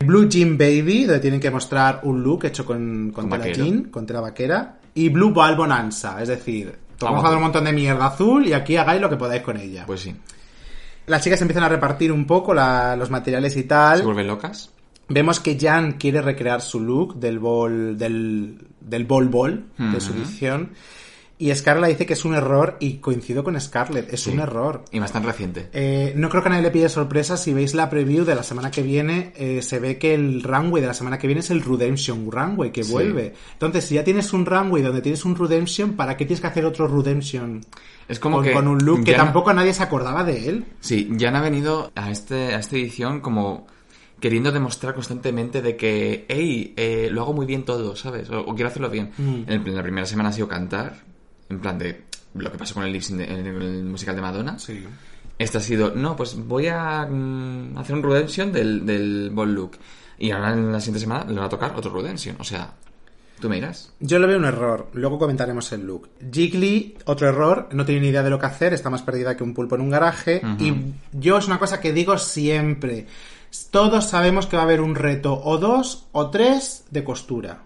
Blue Jean Baby, donde tienen que mostrar un look hecho con, con Con tela jean, con tela vaquera. Y Blue Ball Bonanza, es decir, Vamos. un montón de mierda azul y aquí hagáis lo que podáis con ella. Pues sí. Las chicas empiezan a repartir un poco la- los materiales y tal. ¿Se vuelven locas? Vemos que Jan quiere recrear su look del bol, del, del bol bol, de su edición. Y Scarlett dice que es un error y coincido con Scarlett, es Sí. un error. Y más tan reciente. Eh, no creo que a nadie le pille sorpresa si veis la preview de la semana que viene. eh, se ve que el runway de la semana que viene es el Redemption Runway que Sí. vuelve. Entonces, si ya tienes un runway donde tienes un Redemption, ¿para qué tienes que hacer otro Redemption? Es como con, que con un look que tampoco nadie se acordaba de él. Sí, ya han venido a, este, a esta edición como queriendo demostrar constantemente de que, hey, eh, lo hago muy bien todo, ¿sabes? O, o quiero hacerlo bien. Mm. En, el- en la primera semana ha sido cantar, en plan de lo que pasó con el, en el musical de Madonna. Sí. Esta ha sido, no, pues voy a mm, hacer un Redemption del, del Ball Look. Y ahora en la siguiente semana le va a tocar otro Redemption. O sea, tú me dirás. Yo lo veo un error, luego comentaremos el look. Jiggly, otro error, no tiene ni idea de lo que hacer, está más perdida que un pulpo en un garaje. Y yo es una cosa que digo siempre. Todos sabemos que va a haber un reto o dos o tres de costura.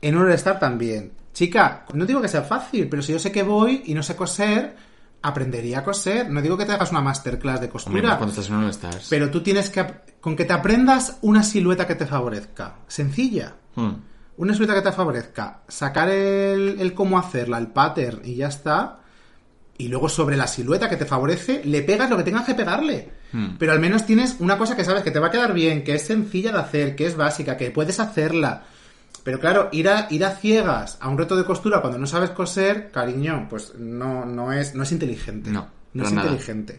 En un Star también. Chica, no digo que sea fácil, pero si yo sé que voy y no sé coser, aprendería a coser. No digo que te hagas una masterclass de Hombre, costura. más cuando estás un Stars. Pero tú tienes que... Con que te aprendas una silueta que te favorezca. Sencilla. Mm. Una silueta que te favorezca. Sacar el, el cómo hacerla, el pattern y ya está. Y luego sobre la silueta que te favorece, le pegas lo que tengas que pegarle. Hmm. Pero al menos tienes una cosa que sabes que te va a quedar bien, que es sencilla de hacer, que es básica, que puedes hacerla. Pero claro, ir a, ir a ciegas a un reto de costura cuando no sabes coser, cariño, pues no, no, es, no es inteligente. No, no es nada. inteligente.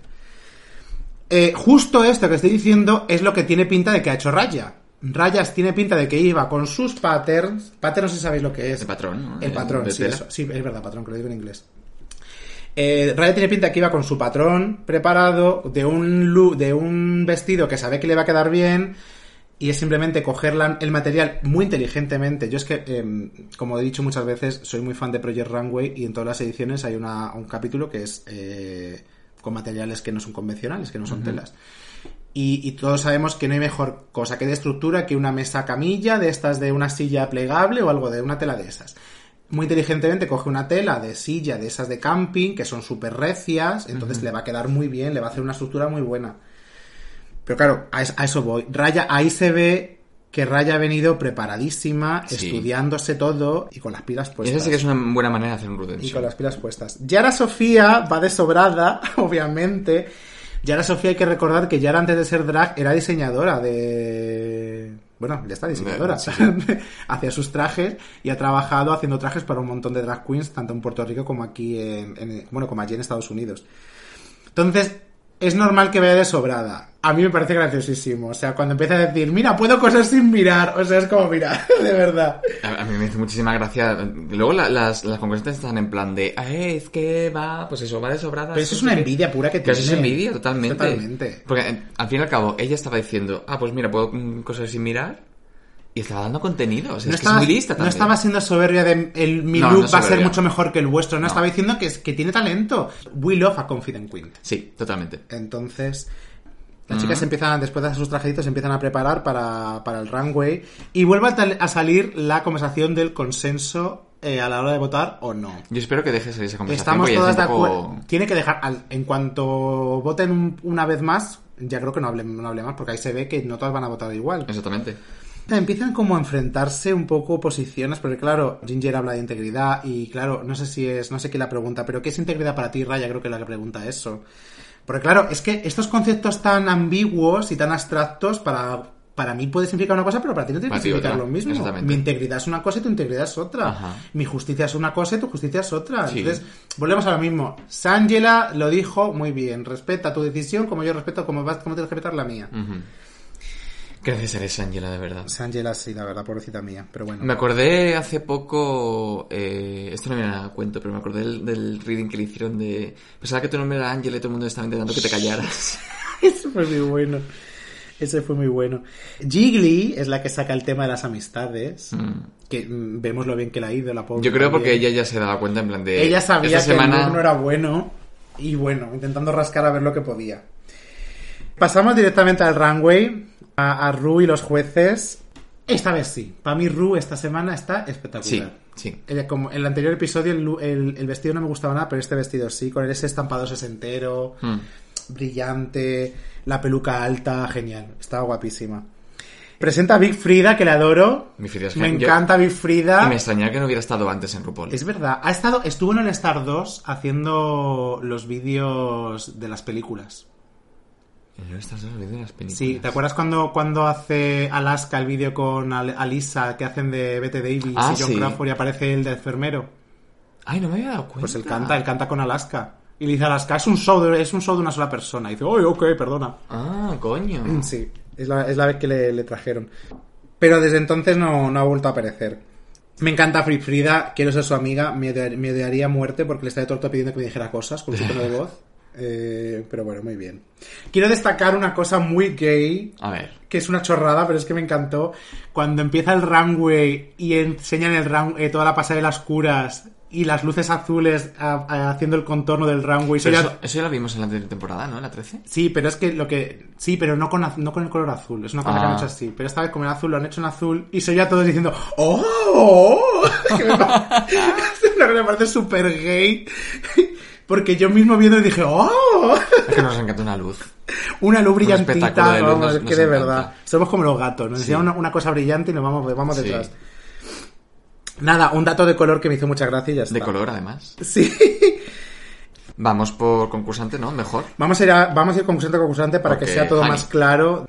Eh, justo esto que estoy diciendo es lo que tiene pinta de que ha hecho Raya. Rayas tiene pinta de que iba con sus patterns. Pattern no sé si sabéis lo que es. El patrón, ¿no? El patrón, de sí, eso. Sí, es verdad, patrón, que lo digo en inglés. Eh, Raya tiene pinta que iba con su patrón preparado de un de un vestido que sabe que le va a quedar bien y es simplemente coger la- el material muy inteligentemente. Yo es que, em, como he dicho muchas veces, soy muy fan de Project Runway y en todas las ediciones hay una- un capítulo que es eh, con materiales que no son convencionales, que no son telas. Y, y todos sabemos que no hay mejor cosa que de estructura que una mesa camilla, de estas de una silla plegable o algo de una tela de esas. Muy inteligentemente coge una tela de silla de esas de camping, que son súper recias, entonces le va a quedar muy bien, le va a hacer una estructura muy buena. Pero claro, a, es- a eso voy. Raya, ahí se ve que Raya ha venido preparadísima, Sí. estudiándose todo y con las pilas Y puestas. esa sí que es una buena manera de hacer un Y Redemption. con las pilas puestas. Yara Sofía va de sobrada, [laughs] obviamente. Yara Sofía hay que recordar que Yara antes de ser drag era diseñadora de... Bueno, ya está diseñadora. [laughs] Sí, Hacía sus trajes y ha trabajado haciendo trajes para un montón de drag queens, tanto en Puerto Rico como aquí en... en- bueno, como allí en Estados Unidos. Entonces, es normal que vaya de sobrada. A mí me parece graciosísimo. O sea, cuando empieza a decir, mira, puedo coser sin mirar. O sea, es como, mira, [laughs] de verdad. A, a mí me hizo muchísima gracia. Luego la- las, las concursantes están en plan de, "Ah, es que va, pues eso, va de sobrada. Pero eso es una qué". envidia pura que Que eso es tiene. envidia, totalmente. Totalmente. Porque eh, al fin y al cabo, ella estaba diciendo, ah, pues mira, puedo mm, coser sin mirar. Y estaba dando contenido. O sea, no es que estaba, es muy lista no estaba siendo soberbia de el, mi No, look no va a ser mucho mejor que el vuestro. No, No. estaba diciendo que, es, que tiene talento. We love a confident queen. Sí, totalmente. Entonces, las chicas empiezan, después de hacer sus trajecitos, se empiezan a preparar para, para el runway. Y vuelve a, salir la conversación del consenso eh, a la hora de votar o no. Yo espero que dejes esa conversación. Estamos todas es de poco- acuerdo. Tiene que dejar, al- en cuanto voten un- una vez más, ya creo que no hable, no hable más, porque ahí se ve que no todas van a votar igual. Exactamente. Empiezan como a enfrentarse un poco posiciones, porque claro, Ginger habla de integridad y claro, no sé si es, no sé quién la pregunta, pero ¿qué es integridad para ti, Raya? Creo que es la que pregunta eso. Porque claro, es que estos conceptos tan ambiguos y tan abstractos para, para mí puede significar una cosa, pero para ti no tiene Para que significar otra, lo mismo. Mi integridad es una cosa y tu integridad es otra. Ajá. Mi justicia es una cosa y tu justicia es otra. Sí. Entonces, volvemos a lo mismo. Sangela lo dijo muy bien. Respeta tu decisión como yo respeto como vas, como tienes que respetar la mía. Ujú. Gracias eres, Angela, de verdad. Sangela sí, la verdad, pobrecita mía. Pero bueno. Me acordé hace poco, eh, esto no me viene a cuento, pero me acordé del, del reading que le hicieron de... Pensaba que tu nombre era Ángela y todo el mundo estaba intentando que te callaras. [laughs] Ese fue muy bueno. Ese fue muy bueno. Jiggly es la que saca el tema de las amistades. Que mm, vemos lo bien que la ha ido, la pobre. Yo creo porque también. ella ya se daba cuenta en plan de... Ella sabía que semana... el no era bueno. Y bueno, intentando rascar a ver lo que podía. Pasamos directamente al runway. A, a Ru y los jueces. Esta vez sí. Para mí Ru esta semana está Sí, espectacular. sí. Ella, como en el anterior episodio el, el- el vestido no me gustaba nada, pero este vestido sí, con ese estampado sesentero, Mm. brillante, la peluca alta, genial, estaba guapísima. Presenta a Big Frida, que le adoro. Mi Frida es Me yo- encanta Big Frida. Y me extrañaba que no hubiera estado antes en RuPaul. Es verdad, ha estado, estuvo en el Star 2 haciendo los vídeos de las películas. De las películas. Sí, ¿te acuerdas cuando, cuando hace Alaska el vídeo con Al- Alisa que hacen de Bette Davis Ah, y John sí. Crawford y aparece el de enfermero? Ay, no me había dado cuenta. Pues él canta, él canta con Alaska. Y le dice a Alaska, es un show de, es un show de una sola persona. Y dice, oye, ok, perdona. Ah, coño. Sí, es la, es la vez que le, le trajeron. Pero desde entonces no, no ha vuelto a aparecer. Me encanta Free Frida, quiero ser su amiga, me, odiar- me odiaría a muerte porque le estaría todo el rato pidiendo que me dijera cosas con su tono de voz. [laughs] Eh, pero bueno, muy bien. Quiero destacar una cosa muy gay, A ver. que es una chorrada, pero es que me encantó. Cuando empieza el runway y enseñan el run- eh, toda la pasarela las curas y las luces azules a- a- haciendo el contorno del runway. Pero Eso ya- eso, ya lo vimos en la anterior temporada, ¿no? En la 13. Sí, pero es que lo que. Sí, pero no con, no con el color azul. Es una cosa que Ah. han hecho así. Pero esta vez, como el azul lo han hecho en azul, y soy ya todos diciendo ¡Oh! [laughs] Que [laughs] una cosa que me parece súper gay. Porque yo mismo viendo dije ¡Oh! Es que nos encanta una luz. [laughs] Una luz brillantita. espectáculo de luz vamos, nos- es que de encanta. verdad. Somos como los gatos. Nos Sí. enseñan una, una cosa brillante y nos vamos, vamos Sí. detrás. Nada, un dato de color que me hizo mucha gracia y ya está. De color, además. Sí. [laughs] Vamos por concursante, ¿no? Mejor. Vamos a ir, a- vamos a ir concursante a concursante para que sea todo más claro.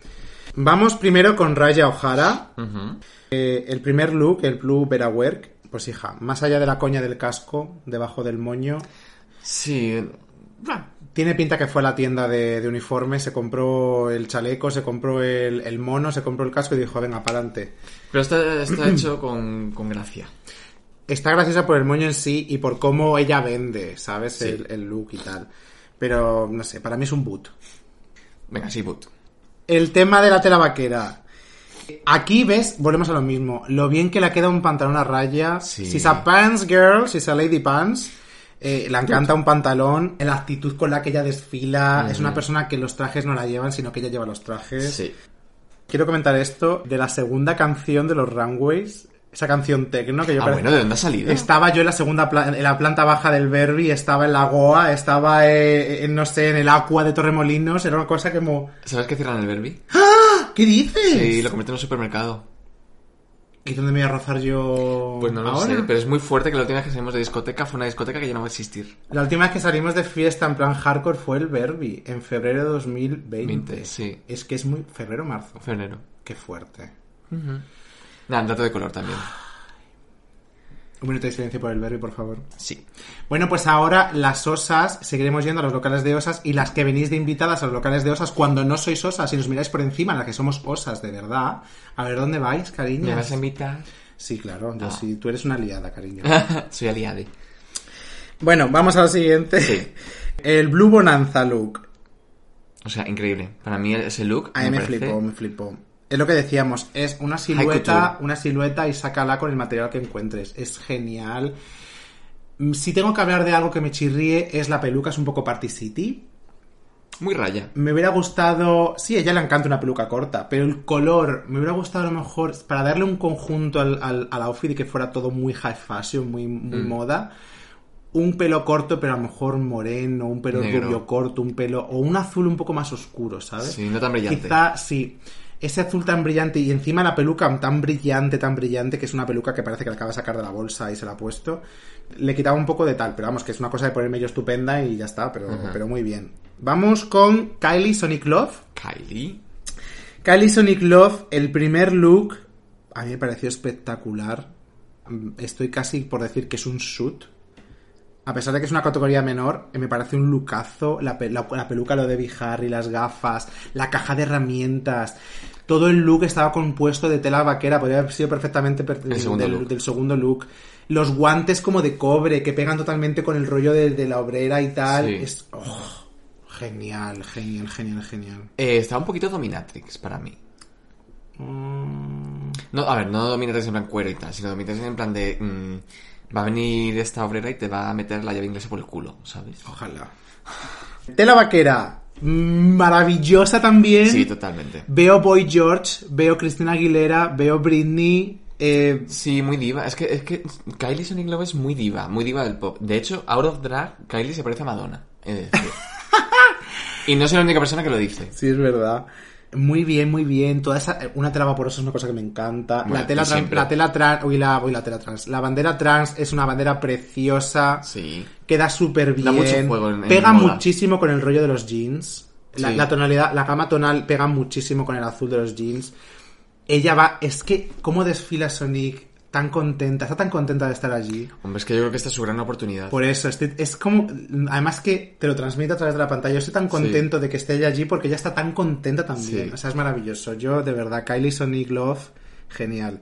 Vamos primero con Raya O'Hara. Eh, el primer look, el Blue Berawerk, pues hija, más allá de la coña del casco, debajo del moño, Sí. tiene pinta que fue a la tienda de, de uniformes, se compró el chaleco, se compró el, el mono, se compró el casco y dijo, venga, para adelante. Pero está, está hecho con, con gracia. Está graciosa por el moño en sí y por cómo ella vende, ¿sabes? Sí. El, el look y tal. Pero, no sé, para mí es un boot. Venga, sí, boot. El tema de la tela vaquera. Aquí ves, volvemos a lo mismo. Lo bien que le queda un pantalón a raya. Sí. Si es a pants girl, si es a lady pants. Eh, le encanta un pantalón. La actitud con la que ella desfila. Es una persona que los trajes no la llevan, sino que ella lleva los trajes. Sí. Quiero comentar esto de la segunda canción de los Runways. Esa canción tecno que yo Ah, parece- bueno, ¿de dónde ha salido? Estaba yo en la segunda pla- en la planta baja del Berry, estaba en la Goa, estaba eh, en, no sé, en el Aqua de Torremolinos, era una cosa como... ¿Sabes que cierran el Verbi? ¿Qué dices? Sí, lo convierten en un supermercado. ¿Y dónde me voy a rozar yo Pues no lo ahora? sé, pero es muy fuerte que la última vez que salimos de discoteca fue una discoteca que ya no va a existir. La última vez que salimos de fiesta en plan hardcore fue el Berby, en febrero de 2020. 20, sí. Es que es muy... febrero-marzo. Febrero. Qué fuerte. Nada, dato de color también. [sighs] Un minuto de silencio por el Berry, por favor. Sí. Bueno, pues ahora las osas, seguiremos yendo a los locales de osas y las que venís de invitadas a los locales de osas cuando no sois osas y nos miráis por encima, las que somos osas de verdad. A ver, ¿dónde vais, cariño? ¿Me vas a invitar? Sí, claro, yo Ah. sí, tú eres una aliada, cariño. [laughs] Soy aliade. bueno, vamos a lo siguiente. Sí. El Blue Bonanza look. O sea, increíble. Para mí ese look A mí me, parece- flipó, me flipó. Es lo que decíamos, es una silueta, una silueta y sácala con el material que encuentres. Es genial. Mm, Si tengo que hablar de algo que me chirríe, es la peluca, es un poco Party City. Muy raya. Me hubiera gustado. Sí, a ella le encanta una peluca corta, pero el color, me hubiera gustado a lo mejor para darle un conjunto al, al, al outfit y que fuera todo muy high fashion, muy, muy Mm. moda. Un pelo corto, pero a lo mejor moreno, un pelo Negro. rubio corto, un pelo. o un azul un poco más oscuro, ¿sabes? Sí, no tan brillante. Quizá, sí. Ese azul tan brillante y encima la peluca tan brillante, tan brillante, que es una peluca que parece que la acaba de sacar de la bolsa y se la ha puesto, le quitaba un poco de tal, pero vamos, que es una cosa de ponerme yo estupenda y ya está, pero, pero muy bien. Vamos con Kylie Sonic Love. Kylie. Kylie Sonic Love, el primer look, a mí me pareció espectacular. Mm, Estoy casi por decir que es un shoot. A pesar de que es una categoría menor, eh, me parece un lookazo. La, pe- la- la peluca, lo de Debbie Harry, las gafas, la caja de herramientas. Todo el look estaba compuesto de tela vaquera. Podría haber sido perfectamente per- El segundo del, segundo look. Los guantes como de cobre que pegan totalmente con el rollo de, de la obrera y tal. Sí. Es oh, genial, genial, genial, genial. Eh, estaba un poquito dominatrix para mí. Mm. No, a ver, no dominatrix en plan cuero y tal, sino dominatrix en plan de... mm, va a venir esta obrera y te va a meter la llave inglesa por el culo, ¿sabes? Ojalá. Tela vaquera. Maravillosa también. Sí, totalmente. Veo Boy George, veo Cristina Aguilera, veo Britney. eh, Sí, muy diva. Es que, es que Kylie Sonic Love es muy diva, muy diva del pop. De hecho, out of drag, Kylie se parece a Madonna. Es decir. [laughs] y no soy la única persona que lo dice. sí, es verdad. Muy bien, muy bien. Toda esa, una tela vaporosa es una cosa que me encanta. Bueno, la tela trans, la tela trans, uy, la, uy, la tela trans. La bandera trans es una bandera preciosa. Sí. Queda súper Da mucho bien. juego en- en pega moda. muchísimo con el rollo de los jeans. La, Sí. la tonalidad, la gama tonal pega muchísimo con el azul de los jeans. Ella va, es que, ¿cómo desfila Sonic? Tan contenta, está tan contenta de estar allí. Hombre, es que yo creo que esta es su gran oportunidad. Por eso, estoy- es como, además que te lo transmite a través de la pantalla. Yo estoy tan contento de que esté ella allí porque ella está tan contenta también. Sí. O sea, es maravilloso. Yo, de verdad, Kylie Sonic Love, genial.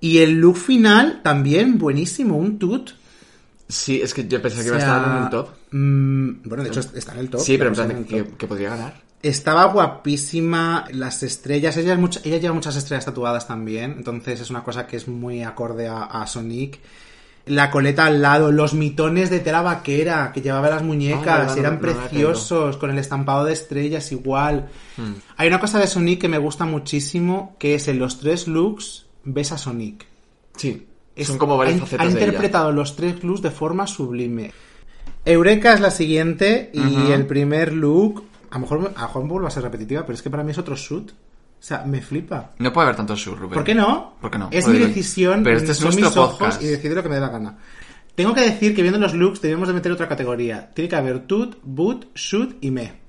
Y el look final, también buenísimo, un tut. Sí, es que yo pensé que O iba a estar en el top. mm, bueno, de hecho, está en el top. Sí, pero en plan, que podría ganar. Estaba guapísima, las estrellas, ella, es mucha- ella lleva muchas estrellas tatuadas también, entonces es una cosa que es muy acorde a, a Sonic. La coleta al lado, los mitones de tela vaquera que llevaba las Ah, muñecas, no- eran no preciosos, con el estampado de estrellas igual. Hmm. Hay una cosa de Sonic que me gusta muchísimo, que es en los tres looks ves a Sonic. Sí. Es- Son como varias ha, facetas ha de ella. interpretado los tres looks de forma sublime. Eureka es la siguiente y el primer look, a lo mejor a mejor vuelvo a ser repetitiva, pero es que para mí es otro shoot. O sea, me flipa. No puede haber tanto sur, Rubén. ¿Por qué no? ¿Por qué no? Es Porque- mi decisión, Pero este es son mis ojos podcast. y decido lo que me dé la gana. Tengo que decir que viendo los looks debemos de meter otra categoría. Tiene que haber tut, boot, shoot y me.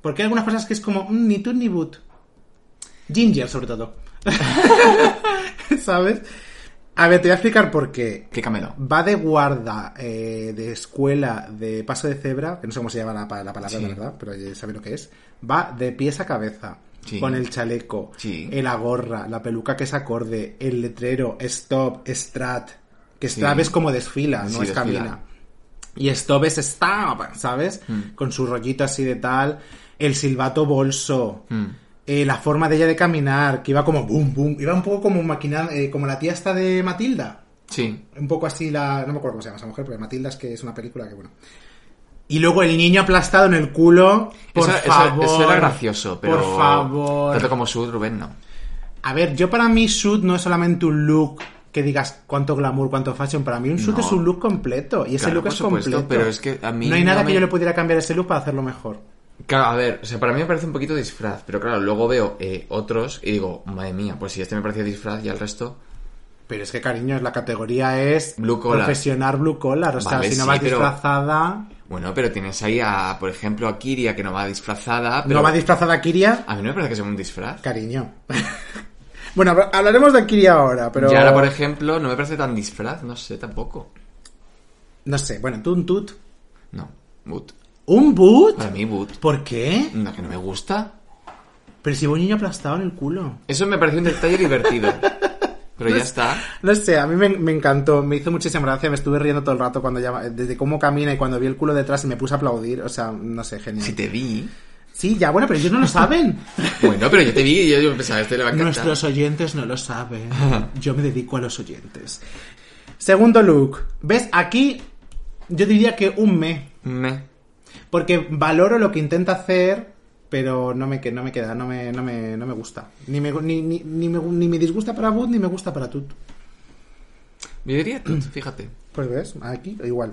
Porque hay algunas cosas que es como mm, ni tut ni boot. Ginger, sobre todo. [laughs] ¿Sabes? A ver, te voy a explicar por qué. ¿Qué camelo? Va de guarda eh, de escuela de paso de cebra, que no sé cómo se llama la, la palabra, Sí. la verdad, pero ya sabe lo que es. Va de pies a cabeza, Sí. con el chaleco, Sí. la gorra, la peluca que es acorde, el letrero, stop, strat. Que strat es como desfila, no es desfila. camina. Y stop es stop, ¿sabes? Hmm. Con su rollito así de tal. El silbato bolso. Mm. Eh, la forma de ella de caminar, que iba como boom, boom. Iba un poco como maquinal, eh, como la tía esta de Matilda Sí. un poco así la... No me acuerdo cómo se llama esa mujer, pero Matilda es que es una película que, bueno... Y luego el niño aplastado en el culo, por eso, favor. eso era gracioso, pero... Por favor. Tanto como Sud, Rubén, no. A ver, yo para mí shoot no es solamente un look que digas cuánto glamour, cuánto fashion. Para mí un shoot No. es un look completo. Y ese Claro, look es supuesto, completo. pero es que a mí No hay nada no que yo le pudiera cambiar ese look para hacerlo mejor. Claro, a ver, o sea, para mí me parece un poquito disfraz, pero claro, luego veo eh, otros y digo, madre mía, pues si este me parecía disfraz y el resto... Pero es que, cariños, la categoría es... Blue collar. Profesional blue collar. O sea, si no sí, vas pero- disfrazada... Bueno, pero tienes ahí a, por ejemplo, a Kiria que no va disfrazada, pero... ¿No va disfrazada Kiria? A mí no me parece que sea un disfraz. Cariño. [laughs] bueno, habl- hablaremos de Kiria ahora, pero... Y ahora, por ejemplo, no me parece tan disfraz, no sé, tampoco. No sé, bueno, tú un tut. No, boot. ¿Un boot? Para mí, boot. ¿Por qué? No, que no me gusta. Pero si hubo un niño aplastado en el culo. Eso me pareció un detalle divertido. [laughs] Pero ya está. No sé, a mí me, me encantó, me hizo muchísima gracia, me estuve riendo todo el rato cuando ya, desde cómo camina y cuando vi el culo detrás y me puse a aplaudir, o sea, no sé, genial. Si te vi... Sí, ya, bueno, pero ellos no lo saben. [laughs] Bueno, pero yo te vi y yo, yo pensaba, este le va a encantar. Nuestros oyentes no lo saben. [laughs] Yo me dedico a los oyentes. Segundo look. ¿Ves? Aquí yo diría que un me. Me. Porque valoro lo que intenta hacer, pero no me, no me queda, no me, no me, no me gusta. Ni me, ni, ni, ni me, ni me disgusta para Boot, ni me gusta para Tut. Yo diría tut, fíjate. Pues ves, aquí igual.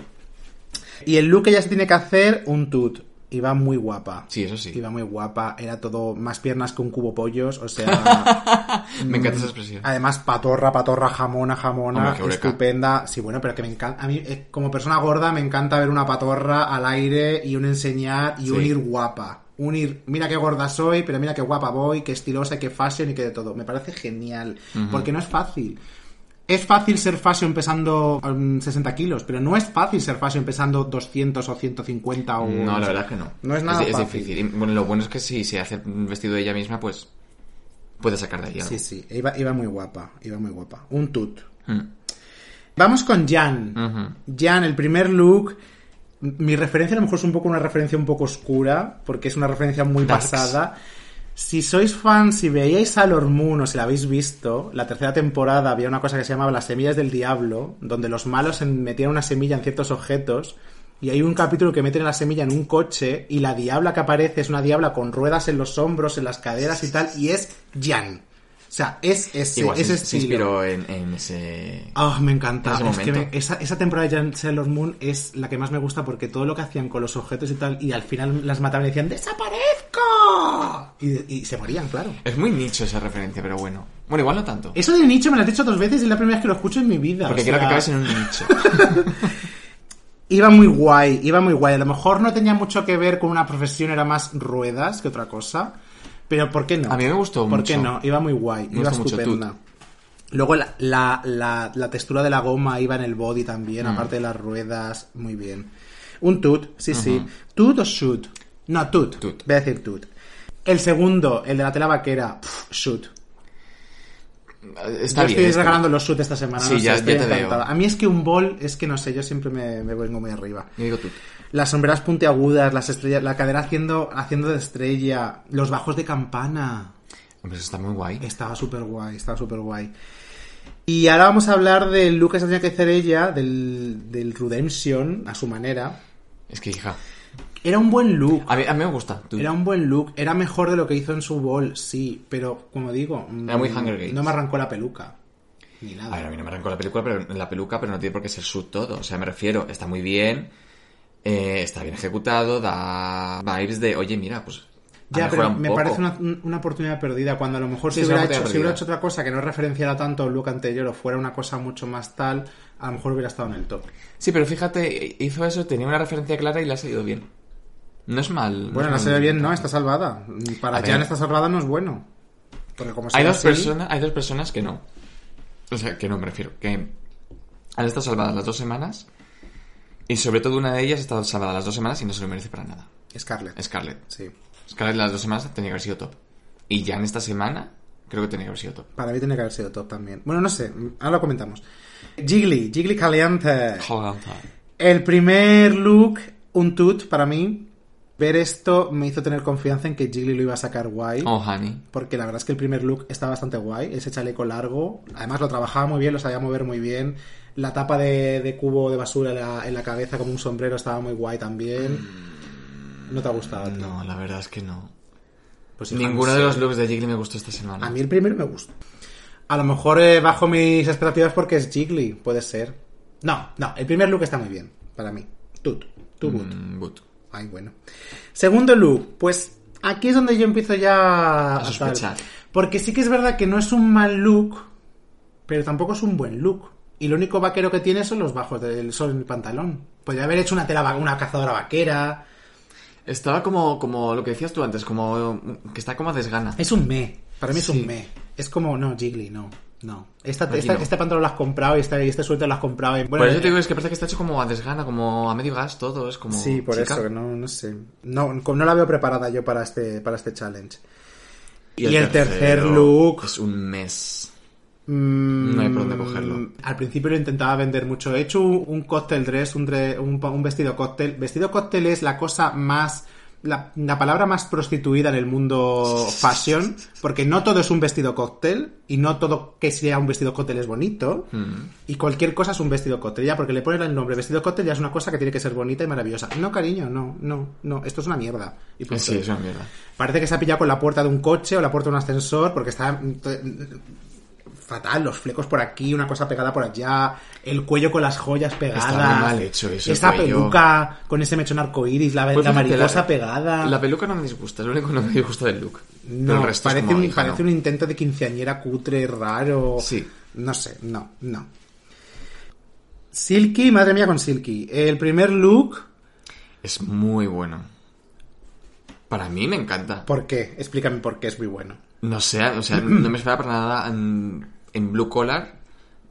Y el look que ella se tiene que hacer, un Tut. Iba muy guapa. Sí, eso sí. Iba muy guapa. Era todo más piernas que un cubo pollos. O sea, [laughs] Me encanta esa expresión. además patorra, patorra, jamona, jamona. Hombre, estupenda. Sí, bueno, pero que me encanta. A mí, eh, como persona gorda, me encanta ver una patorra al aire y un enseñar y Sí. un ir guapa. Un ir, mira qué gorda soy, pero mira qué guapa voy, qué estilosa, qué fashion y qué de todo. Me parece genial. Porque no es fácil. Es fácil ser fashion pesando um, 60 kilos, pero no es fácil ser fashion pesando 200 o 150 o... No, la verdad que no. No es nada Es, fácil. difícil. Y, bueno, lo bueno es que si se hace un vestido de ella misma, pues puede sacar de ahí algo. Sí, sí, iba, iba muy guapa, iba muy guapa. Un tut. Mm. Vamos con Jan. Jan, el primer look. Mi referencia a lo mejor es un poco una referencia un poco oscura, porque es una referencia muy Darks. pasada. Si sois fans, si veíais Sailor Moon o si la habéis visto, la tercera temporada había una cosa que se llamaba Las Semillas del Diablo, donde los malos metían una semilla en ciertos objetos, y hay un capítulo que meten la semilla en un coche, y la diabla que aparece es una diabla con ruedas en los hombros, en las caderas y tal, y es Jan. O sea, es ese, Igual ese se, se estilo. inspiró en, en ese... Ah, me encanta. En Es que me- esa, esa temporada de Jan Sailor Moon es la que más me gusta porque todo lo que hacían con los objetos y tal, y al final las mataban y decían Y, y se morían, claro. Es muy nicho esa referencia, pero bueno. Bueno, igual no tanto. Eso del nicho me lo has dicho dos veces y es la primera vez que lo escucho en mi vida. Porque o quiero que acabes en un nicho. [laughs] Iba muy guay, iba muy guay. A lo mejor no tenía mucho que ver con una profesión, era más ruedas que otra cosa. Pero ¿por qué no? A mí me gustó ¿Por mucho. qué no? Iba muy guay, Me iba mucho estupenda. Luego la, la, la, la textura de la goma iba en el body Mm. también, aparte de las ruedas, muy bien. Un tut, sí, sí. ¿Tut o shoot? No, tut. Tut. Voy a decir tut. El segundo, el de la tela vaquera, pff, shoot. Está yo bien. estoy está regalando bien. los shoot esta semana. Sí, no sé, ya- estoy ya te veo. A mí es que un bol, es que no sé, yo siempre me, me vengo muy arriba. Yo digo tú. Las sombreras puntiagudas, las estrellas, la cadera haciendo, haciendo de estrella, los bajos de campana. Hombre, eso está muy guay. Estaba súper guay, estaba súper guay. Y ahora vamos a hablar del look que se tenía que hacer ella, del, del Redemption, a su manera. Es que, hija. Era un buen look. A mí, a mí me gusta. Tú. Era un buen look. Era mejor de lo que hizo en su bol, sí. Pero, como digo... Era muy mm, Hunger Games. No me arrancó la peluca. Ni nada. A ver, a mí no me arrancó la película, pero la peluca, pero no tiene por qué ser su todo. O sea, me refiero, está muy bien, eh, está bien ejecutado, da vibes de, oye, mira, pues. Ya, pero me poco. parece una, una oportunidad perdida cuando a lo mejor Sí, si, hubiera hecho, si hubiera hecho otra cosa que no referenciara tanto al look anterior o fuera una cosa mucho más tal, a lo mejor hubiera estado en el top. Sí, pero fíjate, hizo eso, tenía una referencia clara y le ha salido bien. No es mal. Bueno, no se ve bien, no, está salvada. Para. Jan está salvada no es bueno. Porque como Hay dos, así- personas, hay dos personas que no. O sea, que no me refiero. Que han estado salvadas las dos semanas. Y sobre todo una de ellas ha estado salvada las dos semanas y no se lo merece para nada. Scarlett. Scarlett. Sí. Scarlett las dos semanas tenía que haber sido top. Y ya en esta semana creo que tenía que haber sido top. Para mí tiene que haber sido top también. Bueno, no sé, ahora lo comentamos. Jiggly, Jiggly Caliente. El primer look, un tut para mí. Ver esto me hizo tener confianza en que Jiggly lo iba a sacar guay. Oh, honey. Porque la verdad es que el primer look está bastante guay. Ese chaleco largo. Además lo trabajaba muy bien, lo sabía mover muy bien. La tapa de, de cubo de basura en la, en la cabeza como un sombrero estaba muy guay también. ¿No te ha gustado? tío? No, la verdad es que no. Pues, Ninguno no de los looks de Jiggly me gustó esta semana. A mí el primero me gusta. A lo mejor eh, bajo mis expectativas porque es Jiggly, puede ser. No, no, el primer look está muy bien, para mí. Tut, tu boot. Mm. Ay, bueno. Segundo look, pues aquí es donde yo empiezo ya A sospechar. tal. Porque sí que es verdad que no es un mal look, pero tampoco es un buen look. Y lo único vaquero que tiene son los bajos del sol en el pantalón. Podría haber hecho una tela una cazadora vaquera. Estaba como, como lo que decías tú antes, como que está como a desgana. Es un me. Para mí es un me. Es como, no, Jiggly, no. No. Esta, esta-. Este pantalón lo has comprado y este, y este suéter lo has comprado. en- por eso te digo, es que parece que está hecho como a desgana, como a medio gas todo, es como... Sí, por chica. eso, que no, no sé. No, no la veo preparada yo para este, para este challenge. Y, Y el tercer look. Es un mes. Mm, No hay por dónde cogerlo. Al principio lo intentaba vender mucho. He hecho un, un cóctel dress, un, dre- un, un vestido cóctel. Vestido cóctel es la cosa más. La, la palabra más prostituida en el mundo fashion, porque no todo es un vestido cóctel y no todo que sea un vestido cóctel es bonito. Mm. Y cualquier cosa es un vestido cóctel, ya porque le ponen el nombre vestido cóctel ya es una cosa que tiene que ser bonita y maravillosa. No, cariño, no, no, no, esto es una mierda. Y. Sí, es una mierda. Parece que se ha pillado con la puerta de un coche o la puerta de un ascensor porque está fatal, los flecos por aquí, una cosa pegada por allá, el cuello con las joyas pegadas. Está muy mal hecho eso, cuello. peluca con ese mechón arcoíris, la, Pues la mariposa pegada. La peluca no me disgusta, es lo único que no me disgusta del look. No, el resto parece, un, hija, parece no. un intento de quinceañera cutre, raro. Sí. No sé, no, no. Silky, madre mía con Silky. El primer look, Es muy bueno. Para mí me encanta. ¿por qué? Explícame por qué es muy bueno. No sé, o sea, no me esperaba para nada en, blue collar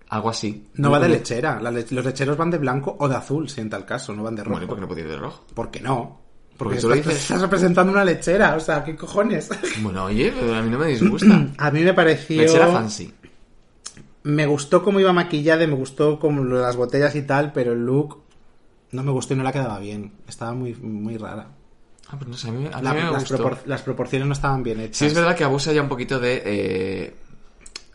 algo así. No va de lechera. le- los lecheros van de blanco o de azul, si en tal caso, no van de rojo. Bueno, ¿y por qué no podía ir de rojo? ¿Por qué no? Porque Porque tú lo estás, dices. estás representando una lechera, o sea, ¿qué cojones? [laughs] Bueno, oye, a mí no me disgusta. [clears throat] A mí me pareció... Lechera fancy. Me gustó cómo iba maquillada, y me gustó como las botellas y tal, pero el look no me gustó y no la quedaba bien. Estaba muy, muy rara. Ah, pues no sé, a mí, a mí La- me las, gustó. propor- las proporciones no estaban bien hechas. Sí, es verdad que abusa ya un poquito de... eh,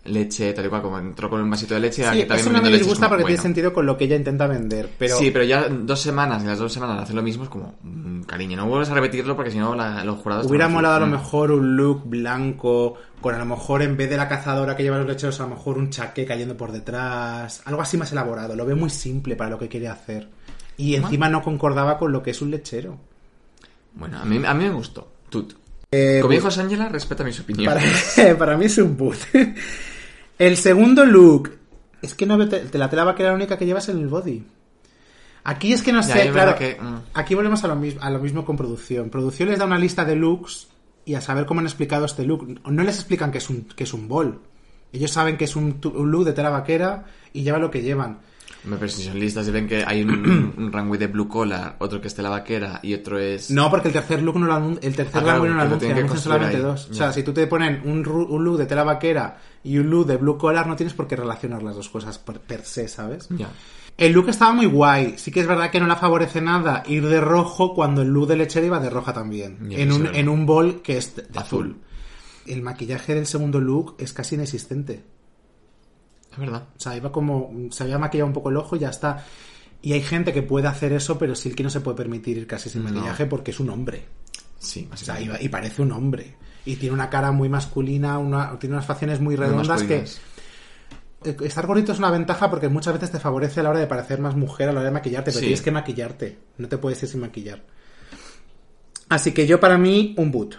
leche, tal y cual, como entró con un vasito de leche, Sí, aquí también eso no me disgusta porque tiene sentido con lo que ella intenta vender. Pero Sí, pero ya dos semanas, y las dos semanas hacer lo mismo es como, mm, cariño, no vuelves a repetirlo porque si no la- los jurados... hubiera molado a lo mm. mejor un look blanco, con a lo mejor en vez de la cazadora que lleva los lecheros, a lo mejor un chaqué cayendo por detrás. Algo así más elaborado. Lo veo muy simple para lo que quiere hacer. Y encima no concordaba con lo que es un lechero. Bueno, a mí, a mí me gustó. Tut. Eh, Como dijo Ángela, respeta mis opiniones. Para, [laughs] para mí es un boot. [laughs] El segundo look. Es que no veo te, la tela vaquera la única que llevas en el body. Aquí es que no Ya, sé, claro. que, mm. Aquí volvemos a lo, mismo, a lo mismo con producción. Producción les da una lista de looks y a saber cómo han explicado este look. No les explican que es un, que es un bol. Ellos saben que es un, un look de tela vaquera y llevan lo que llevan. Pero si son listas y ven que hay un, [clears throat] un runway de blue collar, otro que es de la vaquera y otro es... No, porque el tercer look no lo anun- el tercer Ah, claro, runway no lo anuncian construir solamente ahí. dos. O Ya. sea, si tú te ponen un, un look de tela vaquera y un look de blue collar, no tienes por qué relacionar las dos cosas per, per se, ¿sabes? Ya. El look estaba muy guay. Sí que es verdad que no la favorece nada ir de rojo cuando el look de lechera iba de roja también. Ya, en, un, en un bol que es de azul. Azul. El maquillaje del segundo look es casi inexistente. Es verdad. O sea, iba como. Se había maquillado un poco el ojo y ya está. Y hay gente que puede hacer eso, pero Silky no se puede permitir ir casi sin No. maquillaje porque es un hombre. Sí, O sea, y, y parece un hombre. Y tiene una cara muy masculina, una, tiene unas facciones muy redondas que... eh, Estar gordito es una ventaja porque muchas veces te favorece a la hora de parecer más mujer, a la hora de maquillarte, pero Sí. tienes que maquillarte. No te puedes ir sin maquillar. Así que yo para mí, un boot.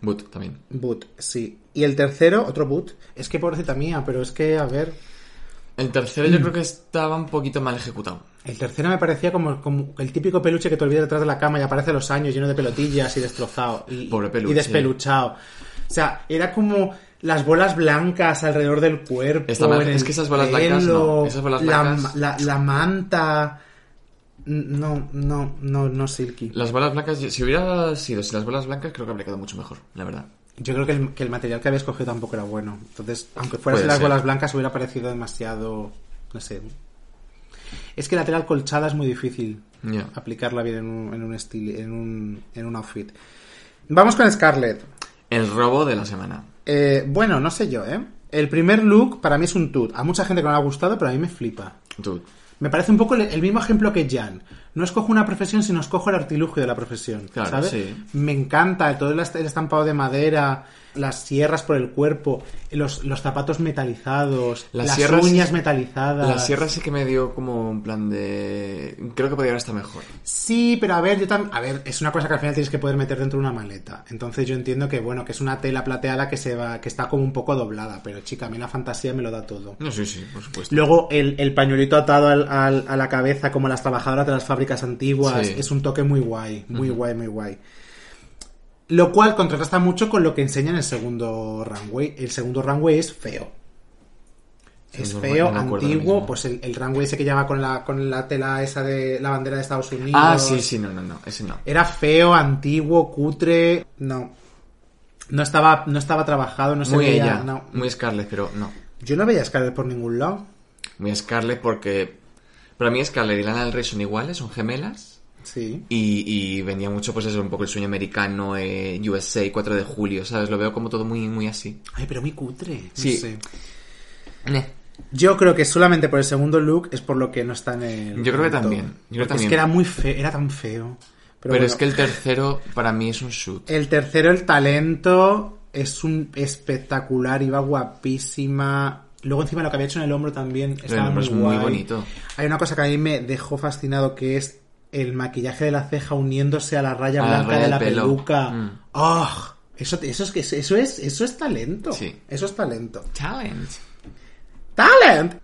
Boot también. Boot, sí. Y el tercero, otro boot. Es que pobrecita mía, pero es que, a ver... El tercero Mm. yo creo que estaba un poquito mal ejecutado. El tercero me parecía como, como el típico peluche que te olvidas detrás de la cama y aparece a los años lleno de pelotillas y destrozado. Y, Pobre peluche. Y despeluchado. O sea, era como las bolas blancas alrededor del cuerpo. Está mal- en es que esas bolas blancas no. Esas bolas la- blancas- La, la manta. No, no, no, no silky. Las bolas blancas, si hubiera sido sin las bolas blancas, creo que habría quedado mucho mejor, la verdad. Yo creo que el, que el material que había escogido tampoco era bueno. Entonces, aunque fueran Puede las ser. bolas blancas, hubiera parecido demasiado. No sé. Es que la tela colchada es muy difícil aplicarla bien en un, en un estilo, en un, en un outfit. Vamos con Scarlett. El robo de la semana. Eh, bueno, no sé yo, ¿eh? El primer look para mí es un tut. A mucha gente que no le ha gustado, pero a mí me flipa. Tú. Me parece un poco el, el mismo ejemplo que Jan. No escojo una profesión, sino escojo el artilugio de la profesión. Claro, ¿sabes? sí. Me encanta todo el estampado de madera, las sierras por el cuerpo, los, los zapatos metalizados, Las las sierras- uñas metalizadas. La sierra sí que me dio como un plan de... Creo que podría haber estado mejor. Sí, pero a ver, yo también. A ver, es una cosa que al final tienes que poder meter dentro de una maleta. Entonces yo entiendo que, bueno, que es una tela plateada que se va, que está como un poco doblada. Pero chica, a mí la fantasía me lo da todo. No, sí, sí, por supuesto. Luego el, el pañuelito atado al- al- a la cabeza, como las trabajadoras de las fábricas antiguas, Sí. es un toque muy guay, muy guay, muy guay. Lo cual contrasta mucho con lo que enseña en el segundo runway. El segundo runway es feo. Es feo, no antiguo, pues el, el runway ese que lleva con la, con la tela esa de la bandera de Estados Unidos. Ah, sí, sí, no, no, no, ese no. Era feo, antiguo, cutre. No. No estaba, no estaba trabajado, no se Muy veía. ella, no. muy Scarlett, pero no. Yo no veía a Scarlett por ningún lado. Muy Scarlett porque... Para mí Scarlett y Lana del Rey son iguales, son gemelas. Sí. Y, y vendía mucho, pues eso, un poco el sueño americano, eh, USA, 4 de julio, ¿sabes? Lo veo como todo muy, muy así. Ay, pero muy cutre. no Sí. sé. Yo creo que solamente por el segundo look es por lo que no está en el. Yo creo que también, yo creo también. Es que era muy feo, era tan feo. Pero, bueno, es que el tercero para mí es un shoot. el tercero, el talento, es un espectacular, iba guapísima. Luego encima lo que había hecho en el hombro también estaba hombro muy, es muy guay. bonito. Hay una cosa que a mí me dejó fascinado que es el maquillaje de la ceja uniéndose a la raya A blanca de la pelo. peluca. Mm. ¡Ah! Eso, eso es eso es eso es talento. Sí. Eso es talento. Talent. ¡Talent!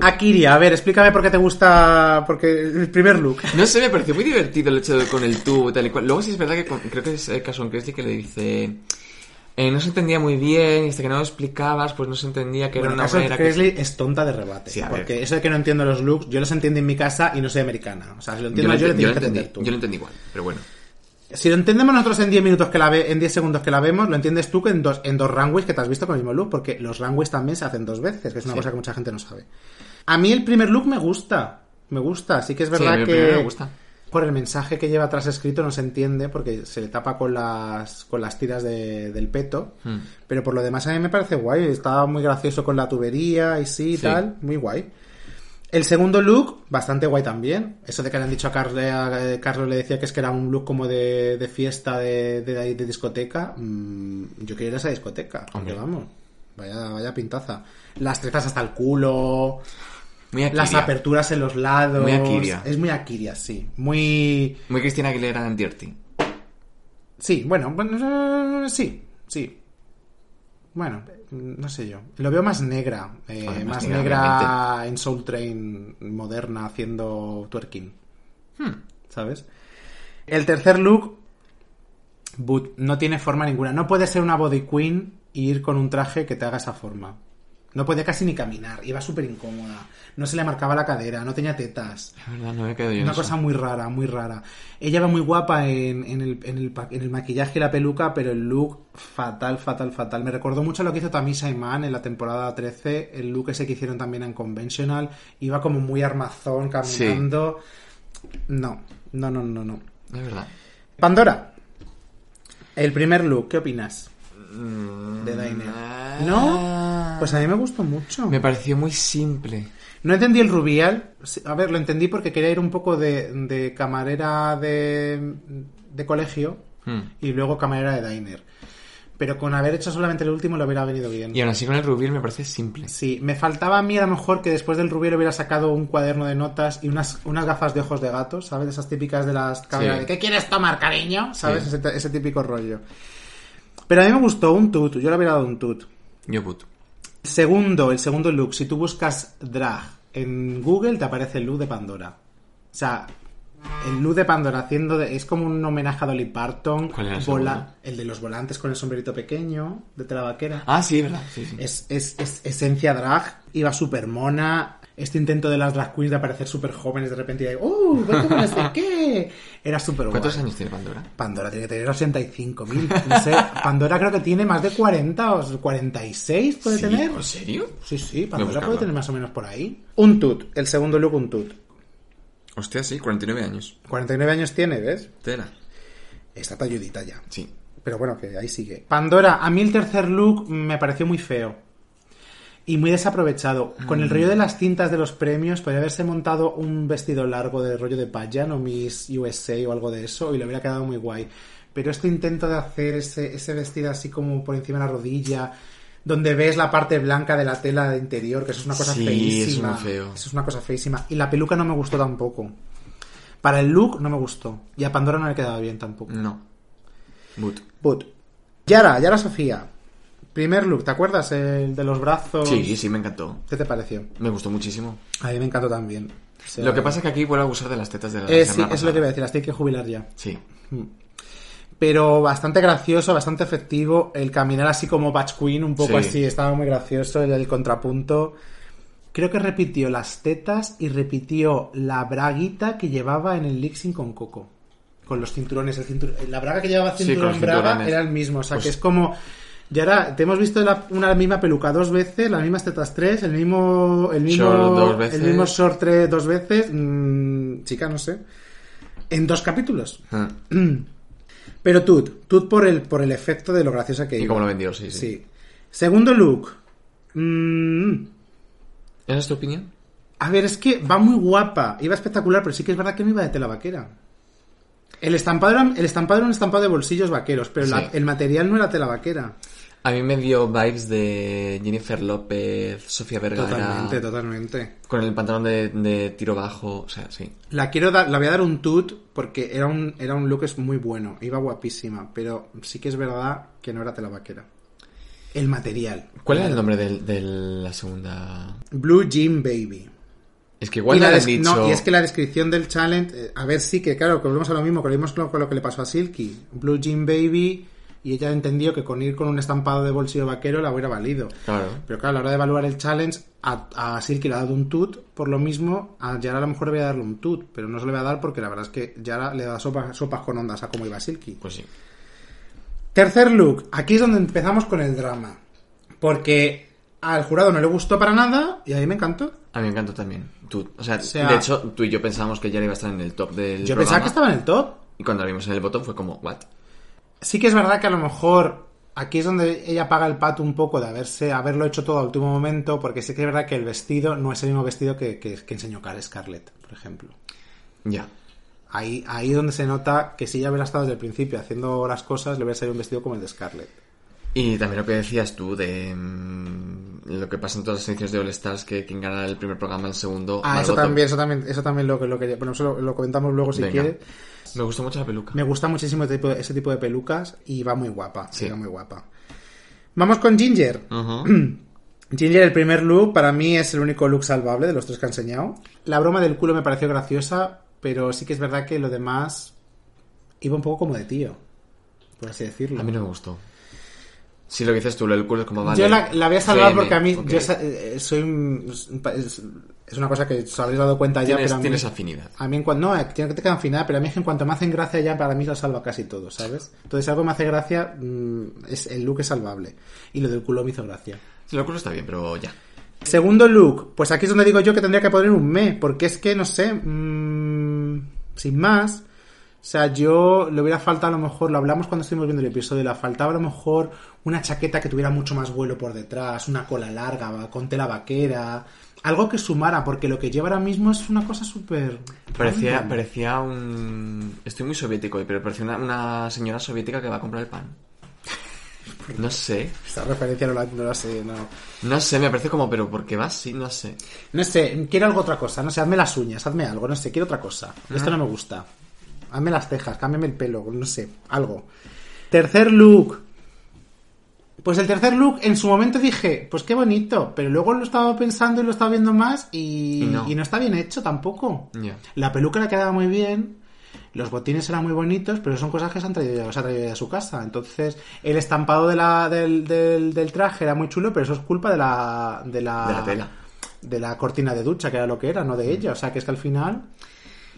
Akiria, a ver, explícame por qué te gusta. Porque el primer look. No sé, me pareció muy divertido el hecho de con el tubo y tal y cual. Luego sí es verdad que con- creo que es en Cressley que le dice... eh, no se entendía muy bien y hasta que no lo explicabas pues no se entendía que Bueno, era una caso manera que... Es tonta de rebate. Sí, ver. porque eso de que no entiendo los looks, yo los entiendo en mi casa y no soy americana. O sea, si lo Yo entiendo yo, le ent- yo tienes lo entendí, tú. yo lo entendí igual, pero bueno. Si lo entendemos nosotros en 10 minutos que la ve, en 10 segundos que la vemos, lo entiendes tú que en dos, en dos runways que te has visto con el mismo look, porque los runways también se hacen dos veces, que es una Sí. cosa que mucha gente no sabe. A mí el primer look me gusta. Me gusta, sí que es Sí, verdad a mí el que. me gusta. Por el mensaje que lleva atrás escrito no se entiende porque se le tapa con las, con las tiras de- del peto. Hmm. Pero por lo demás a mí me parece guay. Estaba muy gracioso con la tubería y sí y Sí. tal. Muy guay. El segundo look, bastante guay también. Eso de que le han dicho a Carlos, a Carlos le decía que es que era un look como de, de fiesta, de, de, de discoteca. Mm, yo quiero ir a esa discoteca. Hombre. vamos, vaya, vaya pintaza. Las trenzas hasta el culo, Muy las aperturas en los lados. Muy Akiria. Es muy Akiria, sí. Muy... Muy Cristina Aguilera en Dirty. Sí, bueno, bueno, eh, sí, sí. Bueno, no sé yo. Lo veo más negra. eh, más más negra, negra en Soul Train moderna haciendo twerking. Hmm. ¿Sabes? El tercer look, but, no tiene forma ninguna. No puede ser una body queen y ir con un traje que te haga esa forma. No podía casi ni caminar. Iba súper incómoda. No se le marcaba la cadera. No tenía tetas. La verdad, no me quedo yo Una eso. cosa muy rara, muy rara. Ella va muy guapa en, en el, en, el, en el maquillaje y la peluca, pero el look fatal, fatal, fatal. Me recordó mucho lo que hizo Tamisa Iman en la temporada 13, el look ese que hicieron también en Conventional. Iba como muy armazón, caminando. No, no, no, no, no. De verdad. Pandora, el primer look, ¿qué opinas? Mm, De Dainer. ¿No? Pues a mí me gustó mucho. Me pareció muy simple. No entendí el rubial. A ver, lo entendí porque quería ir un poco de, de camarera de, de colegio Hmm. y luego camarera de diner. Pero con haber hecho solamente el último le hubiera venido bien. Y aún así con el Rubil me parece simple. Sí, me faltaba a mí a lo mejor que después del rubial hubiera sacado un cuaderno de notas y unas, unas gafas de ojos de gato, ¿sabes? Esas típicas de las cámaras Sí. de ¿qué quieres tomar, cariño? ¿Sabes? Sí. Ese, ese típico rollo. Pero a mí me gustó un tut, yo le hubiera dado un tut. Yo put. Segundo, el segundo look, si tú buscas drag en Google te aparece el look de Pandora. O sea, el look de Pandora haciendo de, es como un homenaje a Dolly Parton. ¿Cuál era el vola- segundo? el de los volantes con el sombrerito pequeño de tela vaquera. Ah, sí, verdad. Sí, sí. Es, es, es esencia drag, iba súper mona. Este intento de las drag queens de aparecer súper jóvenes de repente y de, ¡Uh! con [laughs] qué! Era súper guay. ¿Cuántos años tiene Pandora? Pandora tiene que tener 85.000. No sé, [laughs] Pandora creo que tiene más de 40 o 46 puede Sí, tener. ¿En serio? Sí, sí, Pandora puede tener más o menos por ahí. Un tut, el segundo look un tut. Hostia, sí, 49 años. 49 años tiene, ¿ves? Tela. Está talludita ya. Sí. Pero bueno, que ahí sigue. Pandora, a mí el tercer look me pareció muy feo. Y muy desaprovechado. Con el rollo de las cintas de los premios, podría haberse montado un vestido largo de rollo de Payan o Miss USA o algo de eso y le hubiera quedado muy guay. Pero este intento de hacer ese, ese vestido así como por encima de la rodilla, donde ves la parte blanca de la tela de interior, que eso es una cosa Sí, feísima. es feo. Eso es una cosa feísima. Y la peluca no me gustó tampoco. Para el look no me gustó. Y a Pandora no le quedaba bien tampoco. No. But. But. Yara, Yara Sofía. Primer look, ¿te acuerdas? El de los brazos. Sí, sí, me encantó. ¿Qué te pareció? Me gustó muchísimo. A mí me encantó también. O sea, Lo que pasa es que aquí vuelvo a abusar de las tetas de la Eh, sí, es lo que iba a decir, las tiene que jubilar ya. Sí. Pero bastante gracioso, bastante efectivo. El caminar así como Batch Queen, un poco Sí. así, estaba muy gracioso. El, el contrapunto. Creo que repitió las tetas y repitió la braguita que llevaba en el Lixing con Coco. Con los cinturones. El cintur- La braga que llevaba Sí, cinturón los braga era el mismo. O sea, Pues- que es como. Y ahora te hemos visto la- una misma peluca dos veces, las mismas tetas tres, el mismo. El mismo, Short dos veces. El mismo short tres, dos veces. Mm, chica, no sé. En dos capítulos. Ah. [clears throat] Pero Tut, Tut por el, por el efecto de lo graciosa que Y iba. cómo lo vendió, sí, sí. Sí. Segundo look. Mm, ¿Esa es tu opinión? a ver, es que va muy guapa. Iba espectacular, pero sí que es verdad que no iba de tela vaquera. El estampado era, el estampado era un estampado de bolsillos vaqueros, pero la- el material no era tela vaquera. A mí me dio vibes de Jennifer López, Sofía Vergara. Totalmente, totalmente. Con el pantalón de, de tiro bajo, o sea, sí. La quiero dar, la voy a dar un tut porque era un, era un look es muy bueno, iba guapísima, pero sí que es verdad que no era tela vaquera. El material. ¿Cuál era el nombre del- de, la segunda? Blue Jean Baby. Es que igual y, le la han dicho... no, y es que la descripción del challenge, eh, a ver, sí que claro, que volvemos a lo mismo, que lo mismo con lo que le pasó a Silky. Blue Jean Baby, y ella entendió que con ir con un estampado de bolsillo vaquero la hubiera valido. Claro. Pero claro, a la hora de evaluar el challenge, a, a Silky le ha dado un tut, por lo mismo, a Yara a lo mejor le voy a darle un tut, pero no se le voy a dar porque la verdad es que Yara le da sopas, sopas con ondas a cómo iba Silky. Pues sí. Tercer look, aquí es donde empezamos con el drama. Porque al jurado no le gustó para nada y a mí me encantó. A mí me encantó también. Tú, o sea, sea- de hecho, tú y yo pensamos que ya iba a estar en el top del Yo pensaba que estaba en el top. Y cuando la vimos en el botón fue como, ¿what? Sí que es verdad que a lo mejor aquí es donde ella paga el pato un poco de haberse, haberlo hecho todo a último momento, porque sí que es verdad que el vestido no es el mismo vestido que, que, que enseñó Car- Scarlett, por ejemplo. Ya. Ahí, ahí es donde se nota que si ella hubiera estado desde el principio haciendo las cosas, le hubiera salido un vestido como el de Scarlett. Y también lo que decías tú de mm, lo que pasa en todas las ediciones de All Stars, que quien gana el primer programa, el segundo... Ah, eso también, eso también, eso también lo que lo que bueno, eso lo, lo comentamos luego si quieres. Me gustó mucho la peluca. Me gusta muchísimo ese tipo, de, ese tipo de pelucas y va muy guapa, Sí. va muy guapa. Vamos con Ginger. [clears throat] Ginger, el primer look, para mí es el único look salvable de los tres que ha enseñado. La broma del culo me pareció graciosa, pero sí que es verdad que lo demás iba un poco como de tío, por así decirlo. A mí no me gustó. Si lo que dices tú, lo del culo es como vale. yo la, la voy a salvar porque a mí yo eh, soy un- es, una cosa que os habréis dado cuenta ya, Tienes, pero a mí, tienes afinidad. a mí en cuanto no, eh, tiene que te quedan afinidad, pero a mí es que en cuanto me hacen gracia ya para mí lo salva casi todo, ¿sabes? Entonces algo me hace gracia, mm, es el look es salvable y lo del culo me hizo gracia. Sí, el culo está bien, pero ya. Segundo look, pues aquí es donde digo yo que tendría que poner un me, porque es que, no sé, mm, sin más, o sea, yo le hubiera faltado a lo mejor, lo hablamos cuando estuvimos viendo el episodio, le faltaba a lo mejor una chaqueta que tuviera mucho más vuelo por detrás, una cola larga, con tela vaquera, algo que sumara, porque lo que lleva ahora mismo es una cosa súper... Parecía, parecía un... Estoy muy soviético hoy, pero parecía una, una señora soviética que va a comprar el pan. [laughs] No sé. Esta referencia no la, no la sé, no. No sé, me parece como, pero ¿por qué va así? No sé. No sé, quiero algo otra cosa, no sé, hazme las uñas, hazme algo, no sé, quiero otra cosa. Esto no me gusta. Hazme las cejas, cámbiame el pelo, no sé, algo. Tercer look. Pues el tercer look, en su momento dije, pues qué bonito, pero luego lo estaba pensando y lo estaba viendo más y, Y no. y no está bien hecho tampoco. La peluca le quedaba muy bien, los botines eran muy bonitos, pero son cosas que se han traído, se ha traído de su casa. Entonces, el estampado de la, del, del, del traje era muy chulo, pero eso es culpa de la, de la, De la tela. de la cortina de ducha, que era lo que era, no de ella. O sea, que es que al final...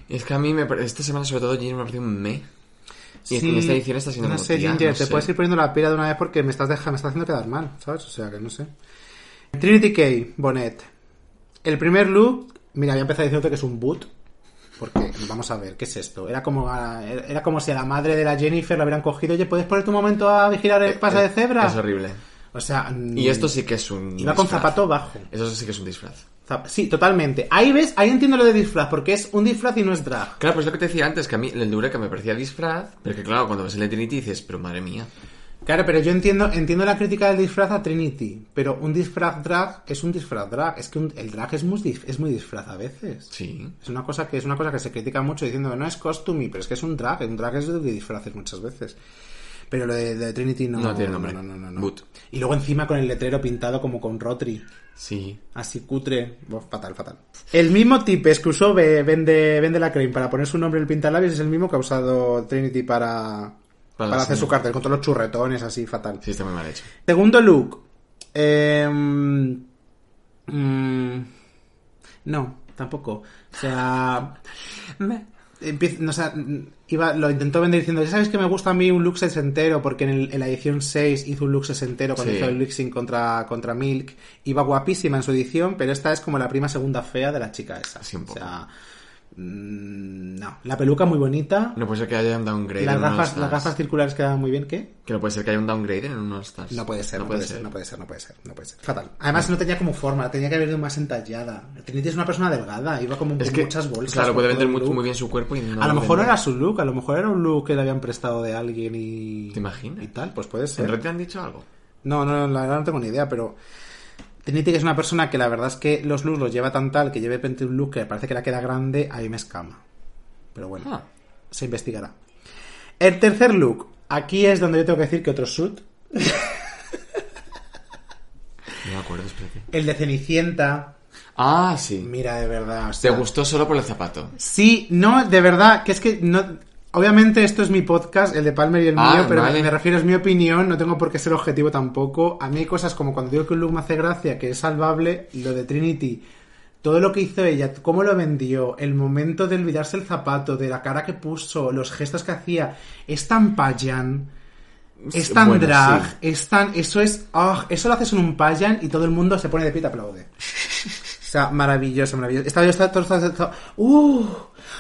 Es que a mí, me, esta semana sobre todo, Ginger me parece un me. Y Sí, en esta edición está siendo No sé, tía, Ginger, no te sé. puedes ir poniendo la pila de una vez porque me estás dejando, me estás haciendo quedar mal, ¿sabes? O sea, que no sé. Trinity K, Bonnet. El primer look, mira, voy a empezar diciéndote que es un boot. Porque, vamos a ver, ¿qué es esto? Era como, a- era como si a la madre de la Jennifer la hubieran cogido. Oye, ¿puedes ponerte un momento a vigilar el pase de cebra? Eh, Es horrible. O sea, mm, Y esto sí que es un Iba con disfraz. zapato bajo. Eso sí que es un disfraz. Sí, totalmente. Ahí ves, ahí entiendo lo de disfraz, porque es un disfraz y no es drag. Claro, pues lo que te decía antes, que a mí el de Eureka me parecía disfraz, pero que claro, cuando ves el de Trinity dices, pero madre mía. Claro, pero yo entiendo, entiendo la crítica del disfraz a Trinity, pero un disfraz drag es un disfraz drag. Es que un- el drag es muy, es muy disfraz a veces. Sí. Es una cosa que es una cosa que se critica mucho diciendo que no es costume, pero es que es un drag, un drag es de disfraces muchas veces. Pero lo de, de Trinity no, No tiene nombre. No, no, no, no. Y luego encima con el letrero pintado como con Rotary. Sí. Así cutre. Fatal, fatal. El mismo tipes que usó vende, vende la Crane para poner su nombre en el pintalabios es el mismo que ha usado Trinity para, para, Para hacer sí. su cartel, con todos los churretones así, fatal. Sí, está muy mal hecho. Segundo look. Eh, mm, no, tampoco. O sea. [laughs] no, o sea, iba, lo intentó vender diciendo, ya sabes que me gusta a mí un look sesentero, porque en, el- en la edición 6 hizo un look sesentero cuando Sí. hizo el mixing contra, contra Milk. Iba guapísima en su edición, pero esta es como la prima segunda fea de la chica esa. Sí, O sea, no. La peluca muy bonita. No puede ser que haya un downgrade las, gafas, las gafas circulares quedaban muy bien, ¿qué? Que no puede ser que haya un downgrade en unos stars. No puede ser, no, puede, ser. no puede ser, no puede ser, no puede ser. Fatal. Además no tenía como forma, tenía que haber ido más entallada. Trinity es una persona delgada, iba como Es que, muchas bolsas. claro, puede vender muy, muy bien su cuerpo y no a lo mejor era su look, a lo mejor era un look que le habían prestado de alguien y... ¿Te imaginas? Y tal, pues puede ser. ¿En red te han dicho algo? No, no, la verdad no tengo ni idea, pero... Trinity que es una persona que la verdad es que los looks los lleva tan tal que lleve repente un look que parece que la queda grande, a mí me escama. Pero bueno, Ah. se investigará. El tercer look. Aquí es donde yo tengo que decir que otro shoot. No me acuerdo, espérate. El de Cenicienta. Ah, sí. Mira, de verdad. o Te gustó solo por el zapato. Sí, no, de verdad, que es que no. Obviamente esto es mi podcast, el de Palmer y el Ah, mío, pero vale. me refiero, es mi opinión, no tengo por qué ser objetivo tampoco. A mí hay cosas como cuando digo que un look me hace gracia, que es salvable, lo de Trinity, todo lo que hizo ella, cómo lo vendió, el momento de olvidarse el zapato, de la cara que puso, los gestos que hacía, es tan payan. Es tan Bueno, drag, sí. es tan... Eso es... ah, eso lo haces en un pageant y todo el mundo se pone de pie y te aplaude. O sea, maravilloso, maravilloso. Estaba yo estaba todo, todo, todo- ¡Uh!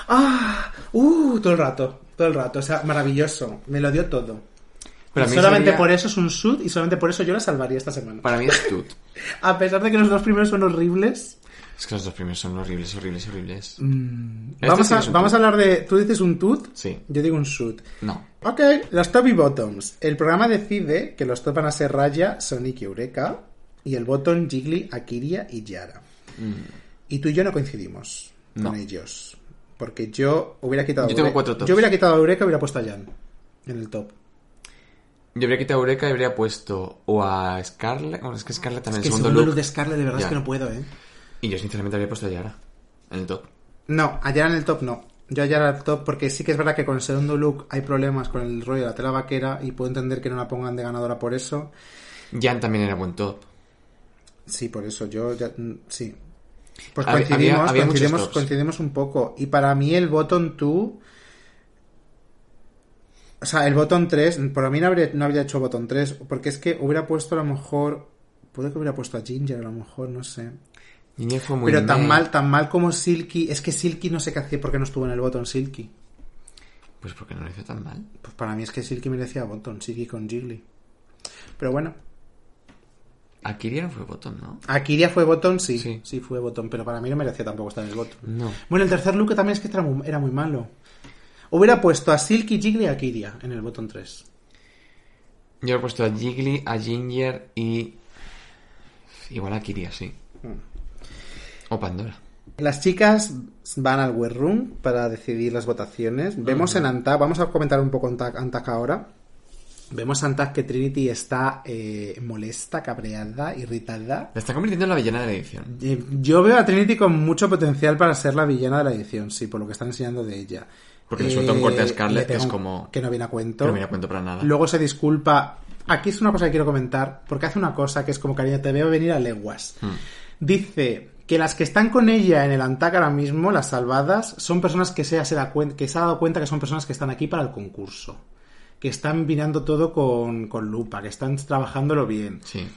¡Ah! ¡Uh! Todo el rato. Todo el rato. O sea, maravilloso. Me lo dio todo. Pero solamente sería- por eso es un shoot y solamente por eso yo la salvaría esta semana. Para mí es [laughs] Tut. A pesar de que los dos primeros son horribles. Es que los dos primeros son horribles, horribles, horribles. Este Mm, Vamos, sí a, vamos a hablar de... ¿Tú dices un tut? Sí. Yo digo un shoot. No. Ok, los top y bottoms. El programa decide que los top van a ser Raya, Sonic y Eureka. Y el bottom Jiggly, Akiria y Yara. Y tú y yo no coincidimos Mm. No. con ellos. Porque yo hubiera quitado... Yo tengo Eure- cuatro tops. Yo hubiera quitado a Eureka y hubiera puesto a Jan en el top. Yo habría quitado a Eureka y habría puesto o a Scarlett. Bueno, es que Scarlett también Es que el segundo, segundo look. de Scarlett de verdad Ya. es que no puedo, ¿eh? Y yo sinceramente habría puesto a Yara en el top. No, a Yara en el top no. Yo a Yara en el top porque sí que es verdad que con el segundo look hay problemas con el rollo de la tela vaquera y puedo entender que no la pongan de ganadora por eso. Jan también era buen top. Sí, por eso yo ya, mm, sí. Pues coincidimos, había- había muchos coincidimos, un poco. Y para mí el bottom 2... O sea, el bottom 3, por mí no habría, no habría hecho bottom 3, porque es que hubiera puesto a lo mejor... Puede que hubiera puesto a Ginger, a lo mejor, no sé. Ginger fue muy Pero tan mal, tan mal como Silky... Es que Silky no sé qué hacía porque no estuvo en el bottom Silky. Pues porque no lo hizo tan mal. Pues para mí es que Silky merecía bottom, Silky con Jiggly. Pero bueno, Akiri no fue botón, ¿no? Akiria fue bottom, sí, Sí. sí. fue bottom, pero para mí no merecía tampoco estar en el bottom. No. Bueno, el tercer look también es que era muy, era muy malo. Hubiera puesto a Silky, Jiggly y a Kiria en el bottom 3. Yo he puesto a Jiggly, a Ginger y. Igual a Kiria, sí. Mm. O Pandora. Las chicas van al web room para decidir las votaciones. Vemos en Antac, vamos a comentar un poco Antac, Antac ahora. Vemos a Antac que Trinity está eh, molesta, cabreada, irritada. La está convirtiendo en la villana de la edición. Eh, Yo veo a Trinity con mucho potencial para ser la villana de la edición, sí, por lo que están enseñando de ella. Porque le suelta un corte a Scarlett le que es como- Que no viene a cuento. Que no viene a cuento para nada. Luego se disculpa. Aquí es una cosa que quiero comentar, porque hace una cosa que es como, cariño, te veo venir a leguas. Hmm. Dice que las que están con ella en el Antac ahora mismo, las salvadas, son personas que se, se da cuen- que se ha dado cuenta que son personas que están aquí para el concurso. Que están mirando todo con, con lupa, que están trabajándolo bien. Sí.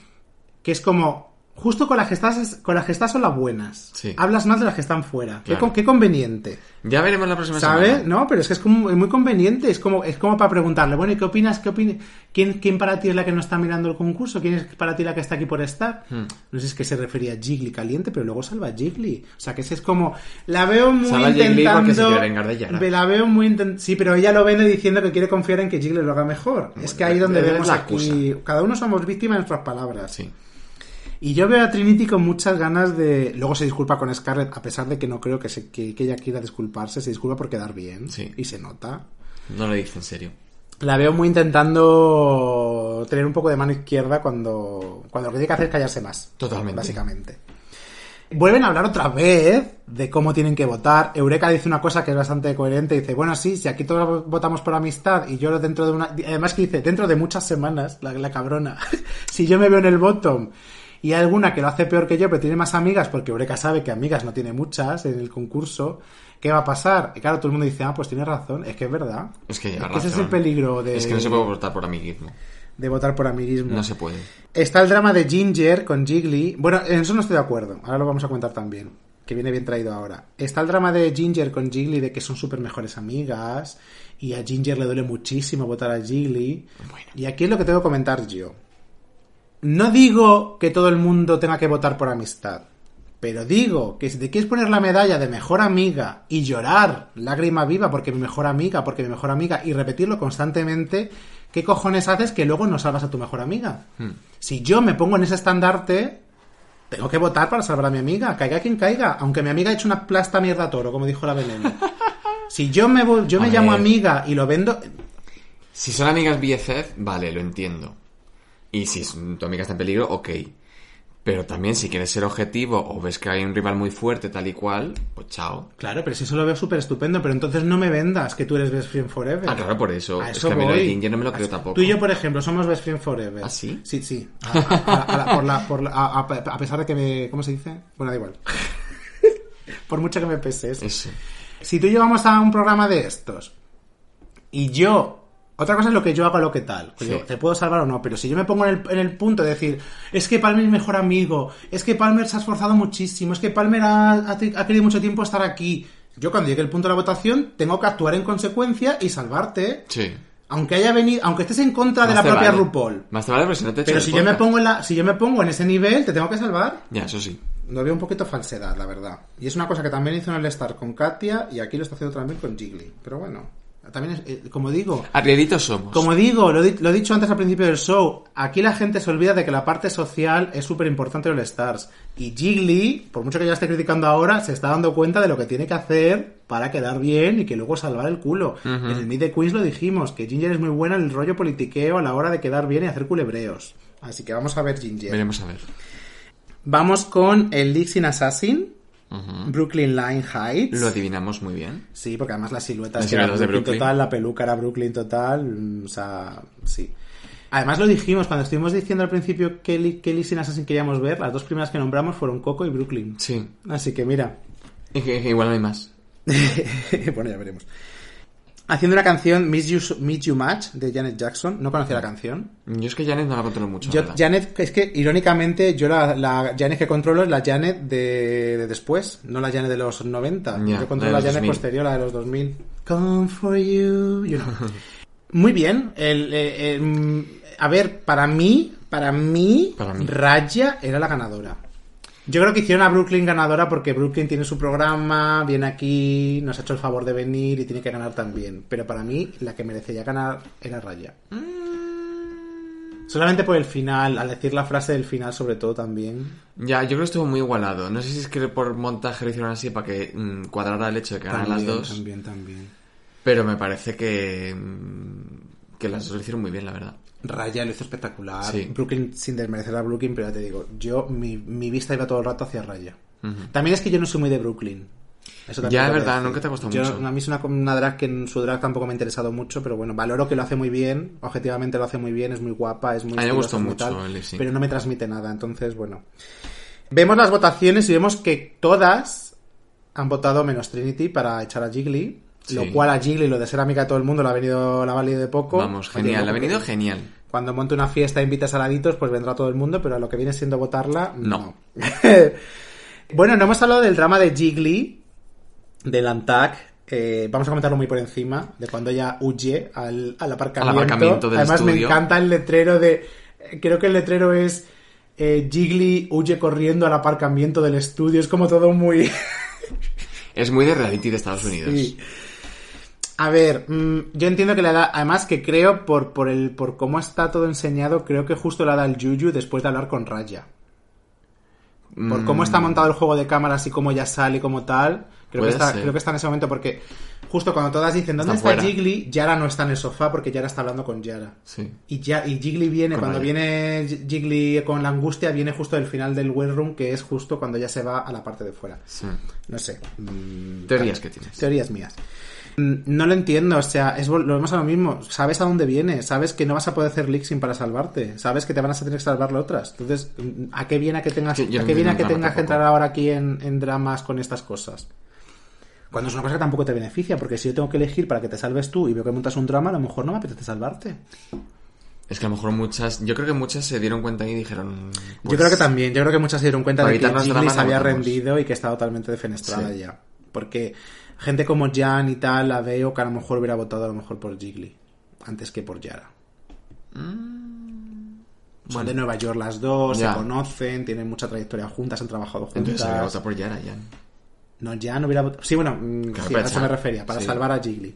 Que es como, justo con las que estás, con las que estás son las buenas. Sí. Hablas más de las que están fuera. Qué, Claro. con- qué conveniente. Ya veremos la próxima ¿Sabes? semana. No, pero es que es como es muy conveniente. Es como, es como para preguntarle, bueno, ¿y qué opinas? ¿Qué opini- ¿Quién, ¿Quién para ti es la que no está mirando el concurso? ¿Quién es para ti la que está aquí por estar? Hmm. No sé si es que se refería a Jiggly caliente, pero luego salva a Jiggly. O sea, que ese es como. La veo muy Salva intentando. se vengar de Yara. La veo muy intent- Sí, pero ella lo vende diciendo que quiere confiar en que Jiggly lo haga mejor. es que ahí donde vemos la aquí. Cada uno somos víctimas de nuestras palabras. Sí. Y yo veo a Trinity con muchas ganas de. Luego se disculpa con Scarlett, a pesar de que no creo que, se- que, que ella quiera disculparse, se disculpa por quedar bien. Sí. Y se nota. No lo dice en serio. La veo muy intentando tener un poco de mano izquierda cuando, cuando lo que tiene que hacer es callarse más. Totalmente. Básicamente. Vuelven a hablar otra vez de cómo tienen que votar. Eureka dice una cosa que es bastante coherente. Dice, bueno, sí, si aquí todos votamos por amistad y yo dentro de una... Además que dice, dentro de muchas semanas, la, la cabrona, [laughs] si yo me veo en el bottom y hay alguna que lo hace peor que yo, pero tiene más amigas, porque Eureka sabe que amigas no tiene muchas en el concurso, ¿qué va a pasar? Y claro, todo el mundo dice, ah, pues tiene razón, es que es verdad. Es que lleva ese es el peligro de, Es que no se puede votar por amiguismo. de votar por amiguismo. No se puede. Está el drama de Ginger con Jiggly. Bueno, en eso no estoy de acuerdo. Ahora lo vamos a comentar también. Que viene bien traído ahora. Está el drama de Ginger con Jiggly de que son súper mejores amigas. Y a Ginger le duele muchísimo votar a Jiggly. Y aquí es lo que tengo que comentar yo. No digo que todo el mundo tenga que votar por amistad. Pero digo que si te quieres poner la medalla de mejor amiga y llorar lágrima viva porque mi mejor amiga, porque mi mejor amiga, y repetirlo constantemente, ¿qué cojones haces que luego no salvas a tu mejor amiga? Hmm. Si yo me pongo en ese estandarte, tengo que votar para salvar a mi amiga, caiga quien caiga, aunque mi amiga ha hecho una plasta mierda toro, como dijo la veneno. [laughs] Si yo me, yo me A llamo amiga y lo vendo, Si son amigas BFF, vale, lo entiendo. Y si es- tu amiga está en peligro, ok. Pero también si quieres ser objetivo o ves que hay un rival muy fuerte tal y cual, pues chao. claro, pero si eso lo veo súper estupendo, pero entonces no me vendas que tú eres best friend forever. Ah, claro, por eso. A es eso que a mí lo de no me lo creo A- tampoco. Tú y yo, por ejemplo, somos best friend forever. ¿Ah, sí? Sí, sí. A, pesar de que me... ¿Cómo se dice? Bueno, da igual. [laughs] por mucho que me pese eso. Eso. Si tú y yo vamos a un programa de estos y yo Otra cosa es lo que yo hago, lo que tal. Pues Sí. te puedo salvar o no, pero si yo me pongo en el, en el punto de decir, es que Palmer es mejor amigo, es que Palmer se ha esforzado muchísimo, es que Palmer ha, ha te- ha querido mucho tiempo estar aquí. Yo cuando llegue el punto de la votación tengo que actuar en consecuencia y salvarte. Sí. Aunque haya venido, aunque estés en contra de la propia vale. RuPaul. Más te vale porque si no te Pero si yo me pongo en la, si yo me pongo en ese nivel, te tengo que salvar. Ya, eso sí. Lo veo un poquito falsedad, la verdad. Y es una cosa que también hizo en el Star con Katia y aquí lo está haciendo también con Jiggly. Pero bueno, también es, eh, como digo, Arrieritos somos. como digo, lo, he dicho antes al principio del show, aquí la gente se olvida de que la parte social es súper importante en el Stars. Y Jiggly, por mucho que ya esté criticando ahora, se está dando cuenta de lo que tiene que hacer para quedar bien y que luego salvar el culo. En el Meet the Queens lo dijimos, que Ginger es muy buena en el rollo politiqueo a la hora de quedar bien y hacer culebreos. Así que vamos a ver Ginger. Veremos a ver. Vamos con el Dixie Assassin, Brooklyn Line Heights. Lo adivinamos muy bien. Sí, porque además era siluetas de Brooklyn, Brooklyn. total, la peluca era Brooklyn total, mm, o sea, sí. Además lo dijimos, cuando estuvimos diciendo al principio qué, qué Lizzie Assassin queríamos ver, las dos primeras que nombramos fueron Coco y Brooklyn. Sí. Así que mira, Y que, que igual no hay más. [laughs] bueno, ya veremos. Haciendo una canción, Miss You, Meet You Match, de Janet Jackson. No conocía la canción. Yo es que Janet no la controlo mucho. Yo. Janet, es que irónicamente, yo la, la Janet que controlo es la Janet de, de después, no la Janet de los 90. Ya, yo controlo la Janet 2000. posterior, la de los 2000. Come for you. you know. [laughs] Muy bien. El, eh, eh, mm, a ver, para mí, para mí, Para mí. Raya era la ganadora. Yo creo que hicieron a Brooklyn ganadora porque Brooklyn tiene su programa, viene aquí, nos ha hecho el favor de venir y tiene que ganar también. Pero para mí, la que merecía ganar era Raya. Solamente por el final, al decir la frase del final sobre todo también. Ya, yo creo que estuvo muy igualado. No sé si es que por montaje lo hicieron así para que mm, cuadrara el hecho de que ganaran las dos. También, también. Pero me parece que, mm, que las dos lo hicieron muy bien, la verdad. Raya lo hizo espectacular. Sí. Brooklyn sin desmerecer a Brooklyn, pero ya te digo, yo, mi, mi vista iba todo el rato hacia Raya. También es que yo no soy muy de Brooklyn. Eso Ya, es verdad, nunca te ha gustado Yo- mucho. A mí es una, una drag que en su drag tampoco me ha interesado mucho, pero bueno, valoro que lo hace muy bien, objetivamente lo hace muy bien, es muy guapa, es muy A mí me gustó mucho tal, el pero no me transmite nada, entonces bueno. Vemos las votaciones y vemos que todas han votado menos Trinity para echar a Jiggly, Sí. lo cual a Jiggly, lo de ser amiga de todo el mundo, la ha venido, la ha valido de poco. Vamos, genial. Ha venido genial. cuando monte una fiesta e invita saladitos, pues vendrá todo el mundo, pero a lo que viene siendo votarla, No. no. [laughs] bueno, no hemos hablado del drama de Jiggly, del Antac. eh, vamos a comentarlo muy por encima, de cuando ella huye al, al aparcamiento. Al aparcamiento del Además, me estudio. encanta el letrero de. Creo que el letrero es. eh, Jiggly huye corriendo al aparcamiento del estudio. Es como todo muy. Es muy de reality de Estados Unidos. Sí. A ver, mm, yo entiendo que le da, además que creo por, por el, por cómo está todo enseñado, creo que justo le da el Yuyu después de hablar con Raya. Por cómo Mm. está montado el juego de cámaras y cómo ya sale y como tal, creo que, está, ser. creo que está en ese momento porque justo cuando todas dicen ¿dónde Está. Jiggly? Yara no está en el sofá porque Yara está hablando con Yara. Sí. Y, ya, y Jiggly viene, Con cuando Raya. viene Jiggly con la angustia, viene justo del final del well room, que es justo cuando ya se va a la parte de fuera. sí. No sé. mm, Teorías que tienes. Teorías mías. Mm, No lo entiendo, o sea, es, vemos a lo mismo. Sabes a dónde viene, sabes que no vas a poder hacer lixing para salvarte, sabes que te van a tener que salvar las otras. Entonces, mm, ¿a qué viene a que tengas, Sí, a qué viene a que tengas que entrar ahora aquí en, en dramas con estas cosas? Cuando es una cosa que tampoco te beneficia, porque si yo tengo que elegir para que te salves tú y veo que montas un drama, a lo mejor no me apetece salvarte. Es que a lo mejor muchas, yo creo que muchas se dieron cuenta y dijeron. yo pues, creo que también, yo creo que muchas se dieron cuenta de que lo había matamos. rendido y que estaba totalmente defenestrada Sí. ya. Porque gente como Jan y tal, la veo que a lo mejor hubiera votado a lo mejor por Jiggly antes que por Yara. Son bueno. de Nueva York las dos, Ya. se conocen, tienen mucha trayectoria juntas, han trabajado juntas. Entonces se había votado por Yara, ya. No, Jan hubiera votado. Sí, bueno, mm, sí, a eso me refería, para Sí. salvar a Jiggly.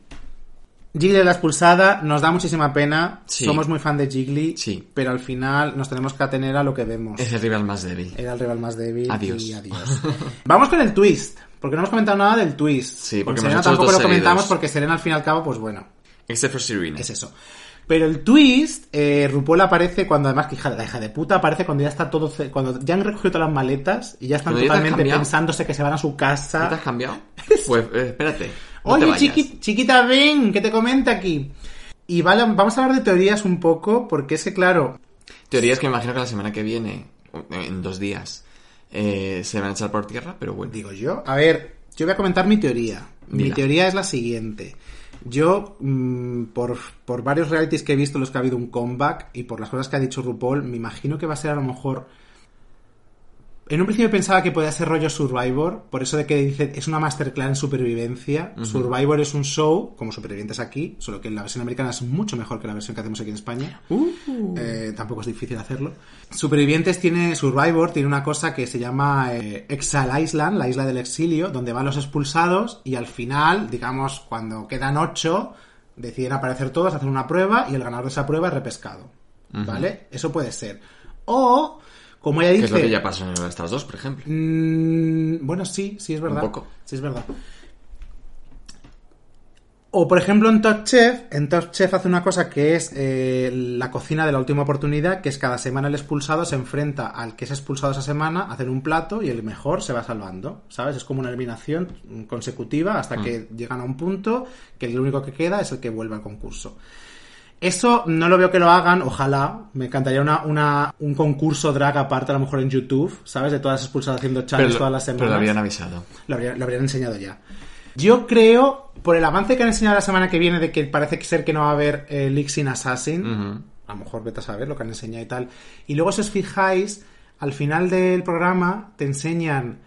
Jiggly de la expulsada nos da muchísima pena. Sí. Somos muy fan de Jiggly, Sí. pero al final nos tenemos que atener a lo que vemos. Es el rival más débil. Era el rival más débil. Adiós. Y adiós. [laughs] Vamos con el twist. Porque no hemos comentado nada del twist. Sí, porque Serena tampoco lo comentamos porque Serena al fin y al cabo, pues bueno, Except for Serena. es eso. Pero el twist, eh, RuPaul aparece cuando además que hija, la hija de puta aparece cuando ya está todo, cuando ya han recogido todas las maletas y ya están totalmente pensándose que se van a su ¿No te casa. has cambiado? [laughs] Pues eh, espérate. no Oye, chiqui- chiquita, ven, que te comenta aquí. Y vale, vamos a hablar de teorías un poco, porque es que claro, Teorías que me imagino que la semana que viene, en dos días, eh, se van a echar por tierra, pero bueno. digo yo, a ver, yo voy a comentar mi teoría. Mi teoría es la siguiente. Yo, mm, por, por varios realities que he visto, los que ha habido un comeback, y por las cosas que ha dicho RuPaul, me imagino que va a ser a lo mejor en un principio pensaba que podía ser rollo Survivor, por eso de que dice es una masterclass en supervivencia. Survivor es un show, como supervivientes aquí, solo que la versión americana es mucho mejor que la versión que hacemos aquí en España. Eh, tampoco es difícil hacerlo. Supervivientes tiene, Survivor tiene una cosa que se llama eh, Exile Island, la isla del exilio, donde van los expulsados y al final, digamos, cuando quedan ocho, deciden aparecer todos, hacer una prueba y el ganador de esa prueba es repescado. ¿Vale? Eso puede ser. O como ella dice... es lo que ya pasó en Stars 2, por ejemplo. Mm, bueno, sí, sí es verdad. Un poco. Sí es verdad. O por ejemplo en Top Chef, en Top Chef hace una cosa que es eh, la cocina de la última oportunidad, que es cada semana el expulsado se enfrenta al que es expulsado esa semana, a hacer un plato y el mejor se va salvando, ¿sabes? Es como una eliminación consecutiva hasta que llegan a un punto que el único que queda es el que vuelve al concurso. Eso no lo veo que lo hagan, ojalá. Me encantaría una, una, un concurso drag aparte, a lo mejor en YouTube, ¿sabes? De todas las expulsadas haciendo challenges todas las semanas. pero lo habían avisado. Lo, habría- lo habrían enseñado ya. Yo creo, por el avance que han enseñado la semana que viene, de que parece ser que no va a haber eh, Lixin Assassin, Ujú. a lo mejor vete a saber lo que han enseñado y tal. Y luego, si os fijáis, al final del programa te enseñan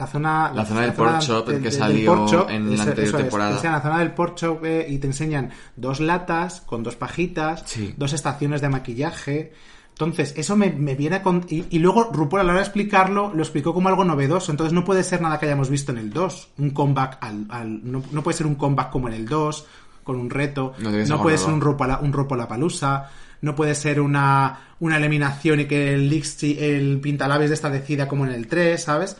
la zona... La zona del pork chop, que salió en la anterior temporada. Te enseñan la zona del pork eh, y te enseñan dos latas con dos pajitas, Sí. dos estaciones de maquillaje. Entonces, eso me, me viene a... con- Y, y luego RuPaul a la hora de explicarlo, lo explicó como algo novedoso. Entonces no puede ser nada que hayamos visto en el 2. Un comeback al... al- no, no puede ser un comeback como en el 2, con un reto. No puede ser un RuPaul, un RuPaul palusa. No puede ser una, una eliminación y que el, Lixi- el pintalabios de esta decida como en el 3, ¿sabes?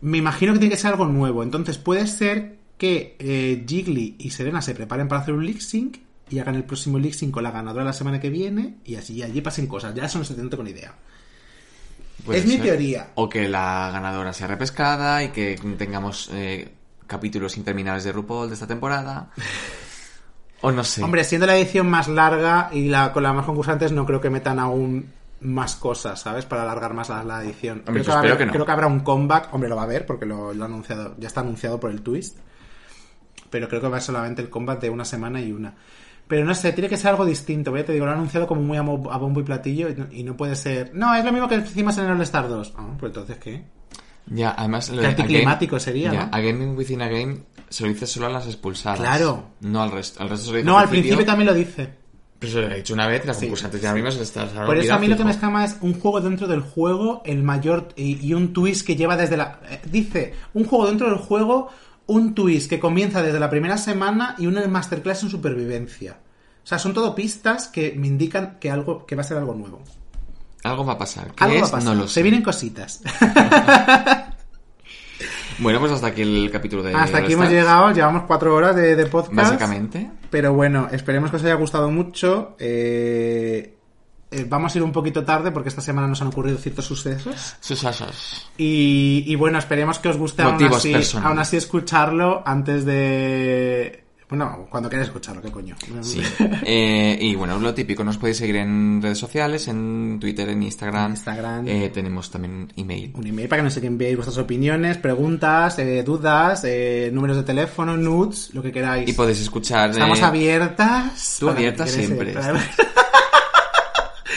Me imagino que tiene que ser algo nuevo. Entonces puede ser que eh, Jiggly y Serena se preparen para hacer un lip sync y hagan el próximo lip sync con la ganadora la semana que viene y así allí pasen cosas. Ya eso no se tengo con idea. Puede Es mi teoría. O que la ganadora sea repescada y que tengamos eh, capítulos interminables de RuPaul de esta temporada. [laughs] O no sé. Hombre, siendo la edición más larga y la con las más concursantes, no creo que metan aún más cosas, ¿sabes? Para alargar más la, la edición. Hombre, creo, que a haber- que no. creo que habrá un comeback. Hombre, lo va a haber porque lo, lo ha anunciado, ya está anunciado por el twist. Pero creo que va a ser solamente el combat de una semana y una. Pero no sé, tiene que ser algo distinto. Ya te digo, lo han anunciado como muy a, mo- a bombo y platillo y no, y no puede ser. No, es lo mismo que hicimos en el All Star 2. Ah, pues entonces, ¿qué? Ya, además... Lo anticlimático sería, ya, ¿no? Again within again se lo dice solo a las expulsadas. Claro. No al resto. Al resto se lo dice No, al principio también lo dice. Pero se lo he dicho una vez las Sí, concursantes ya mismo se les está Por eso a mí lo que me escama es un juego dentro del juego, el mayor y, y un twist que lleva desde la... eh, Dice, un juego dentro del juego, un twist que comienza desde la primera semana y una masterclass en supervivencia. O sea, son todo pistas que me indican que algo que va a ser algo nuevo. Algo va a pasar. ¿Qué Algo es? va a pasar. No lo sé. Se vienen cositas. [laughs] Bueno, pues hasta aquí el capítulo de Hasta aquí hemos Stars. llegado, llevamos cuatro horas de, de podcast. Básicamente. Pero bueno, esperemos que os haya gustado mucho. Eh, eh, vamos a ir un poquito tarde porque esta semana nos han ocurrido ciertos sucesos. Sus asas. Y, y bueno, esperemos que os guste aún así, aún así escucharlo antes de... Bueno, cuando queráis escucharlo, ¿qué coño? Sí. Eh, y bueno, lo típico, nos podéis seguir en redes sociales, en Twitter, en Instagram. Instagram. Eh, tenemos también un email. Un email para que nos enviéis vuestras opiniones, preguntas, eh, dudas, eh, números de teléfono, nudes, lo que queráis. Y podéis escuchar. Estamos eh, abiertas. Tú abierta siempre. Para, [laughs]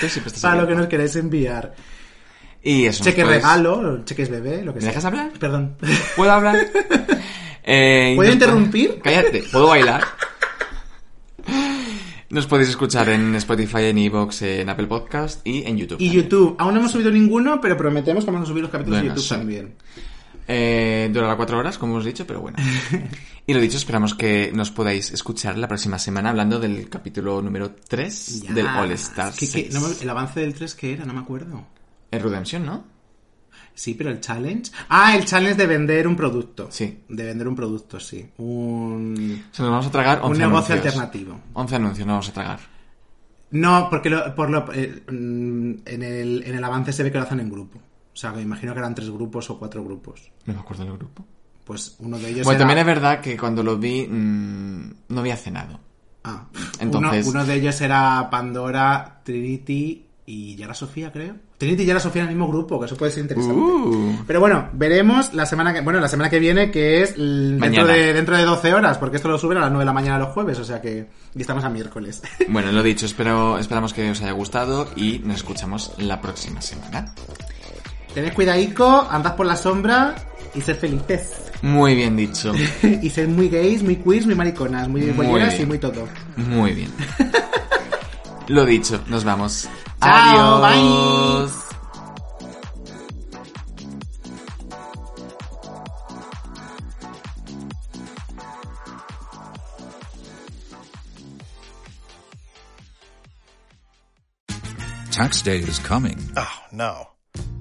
tú siempre estás para lo que nos queréis enviar. Y eso. Cheque podéis- regalo, cheques bebé, lo que ¿Me sea. dejas hablar? Perdón. ¿Puedo hablar? [laughs] Eh, ¿Puedo interrumpir? Cállate, ¿puedo bailar? Nos podéis escuchar en Spotify, en Evox, en Apple Podcast y en YouTube. Y también. YouTube. Aún no hemos subido ninguno, pero prometemos que vamos a subir los capítulos Bueno, de YouTube sí. también. Eh, durará cuatro horas, como hemos dicho, pero bueno. [laughs] Y lo dicho, esperamos que nos podáis escuchar la próxima semana hablando del capítulo número 3 Ya. del All Stars. ¿Qué- qué? 6. No me- el avance del 3 que era, no me acuerdo. El Redemption, ¿no? Sí, pero el challenge. Ah, el challenge de vender un producto. Sí. De vender un producto, sí. Un, Se nos vamos a tragar 11 un negocio anuncios. alternativo. 11 anuncios nos vamos a tragar. No, porque lo- por lo, eh, mm, en, el, en el avance se ve que lo hacen en grupo. O sea, me imagino que eran tres grupos o cuatro grupos. No me acuerdo del grupo. Pues uno de ellos Bueno, era... también es verdad que cuando lo vi mm, no había cenado. Ah, Entonces- uno, uno de ellos era Pandora, Trinity y Yara Sofía, creo. Trinity y Yara Sofía en el mismo grupo, que eso puede ser interesante. Uh. Pero bueno, veremos la semana que, bueno, la semana que viene, que es dentro de, dentro de 12 horas, porque esto lo suben a las 9 de la mañana los jueves, o sea que, y estamos a miércoles. [laughs] Bueno, lo dicho, espero, esperamos que os haya gustado y nos escuchamos la próxima semana. Tened cuidadico, andad por la sombra y sed felices. Muy bien dicho. [laughs] y sed muy gays, muy queers, muy mariconas, muy Muy y muy todo. Muy bien. [laughs] Lo dicho, nos vamos. Chao, Adiós. Tax day is coming. Oh, no.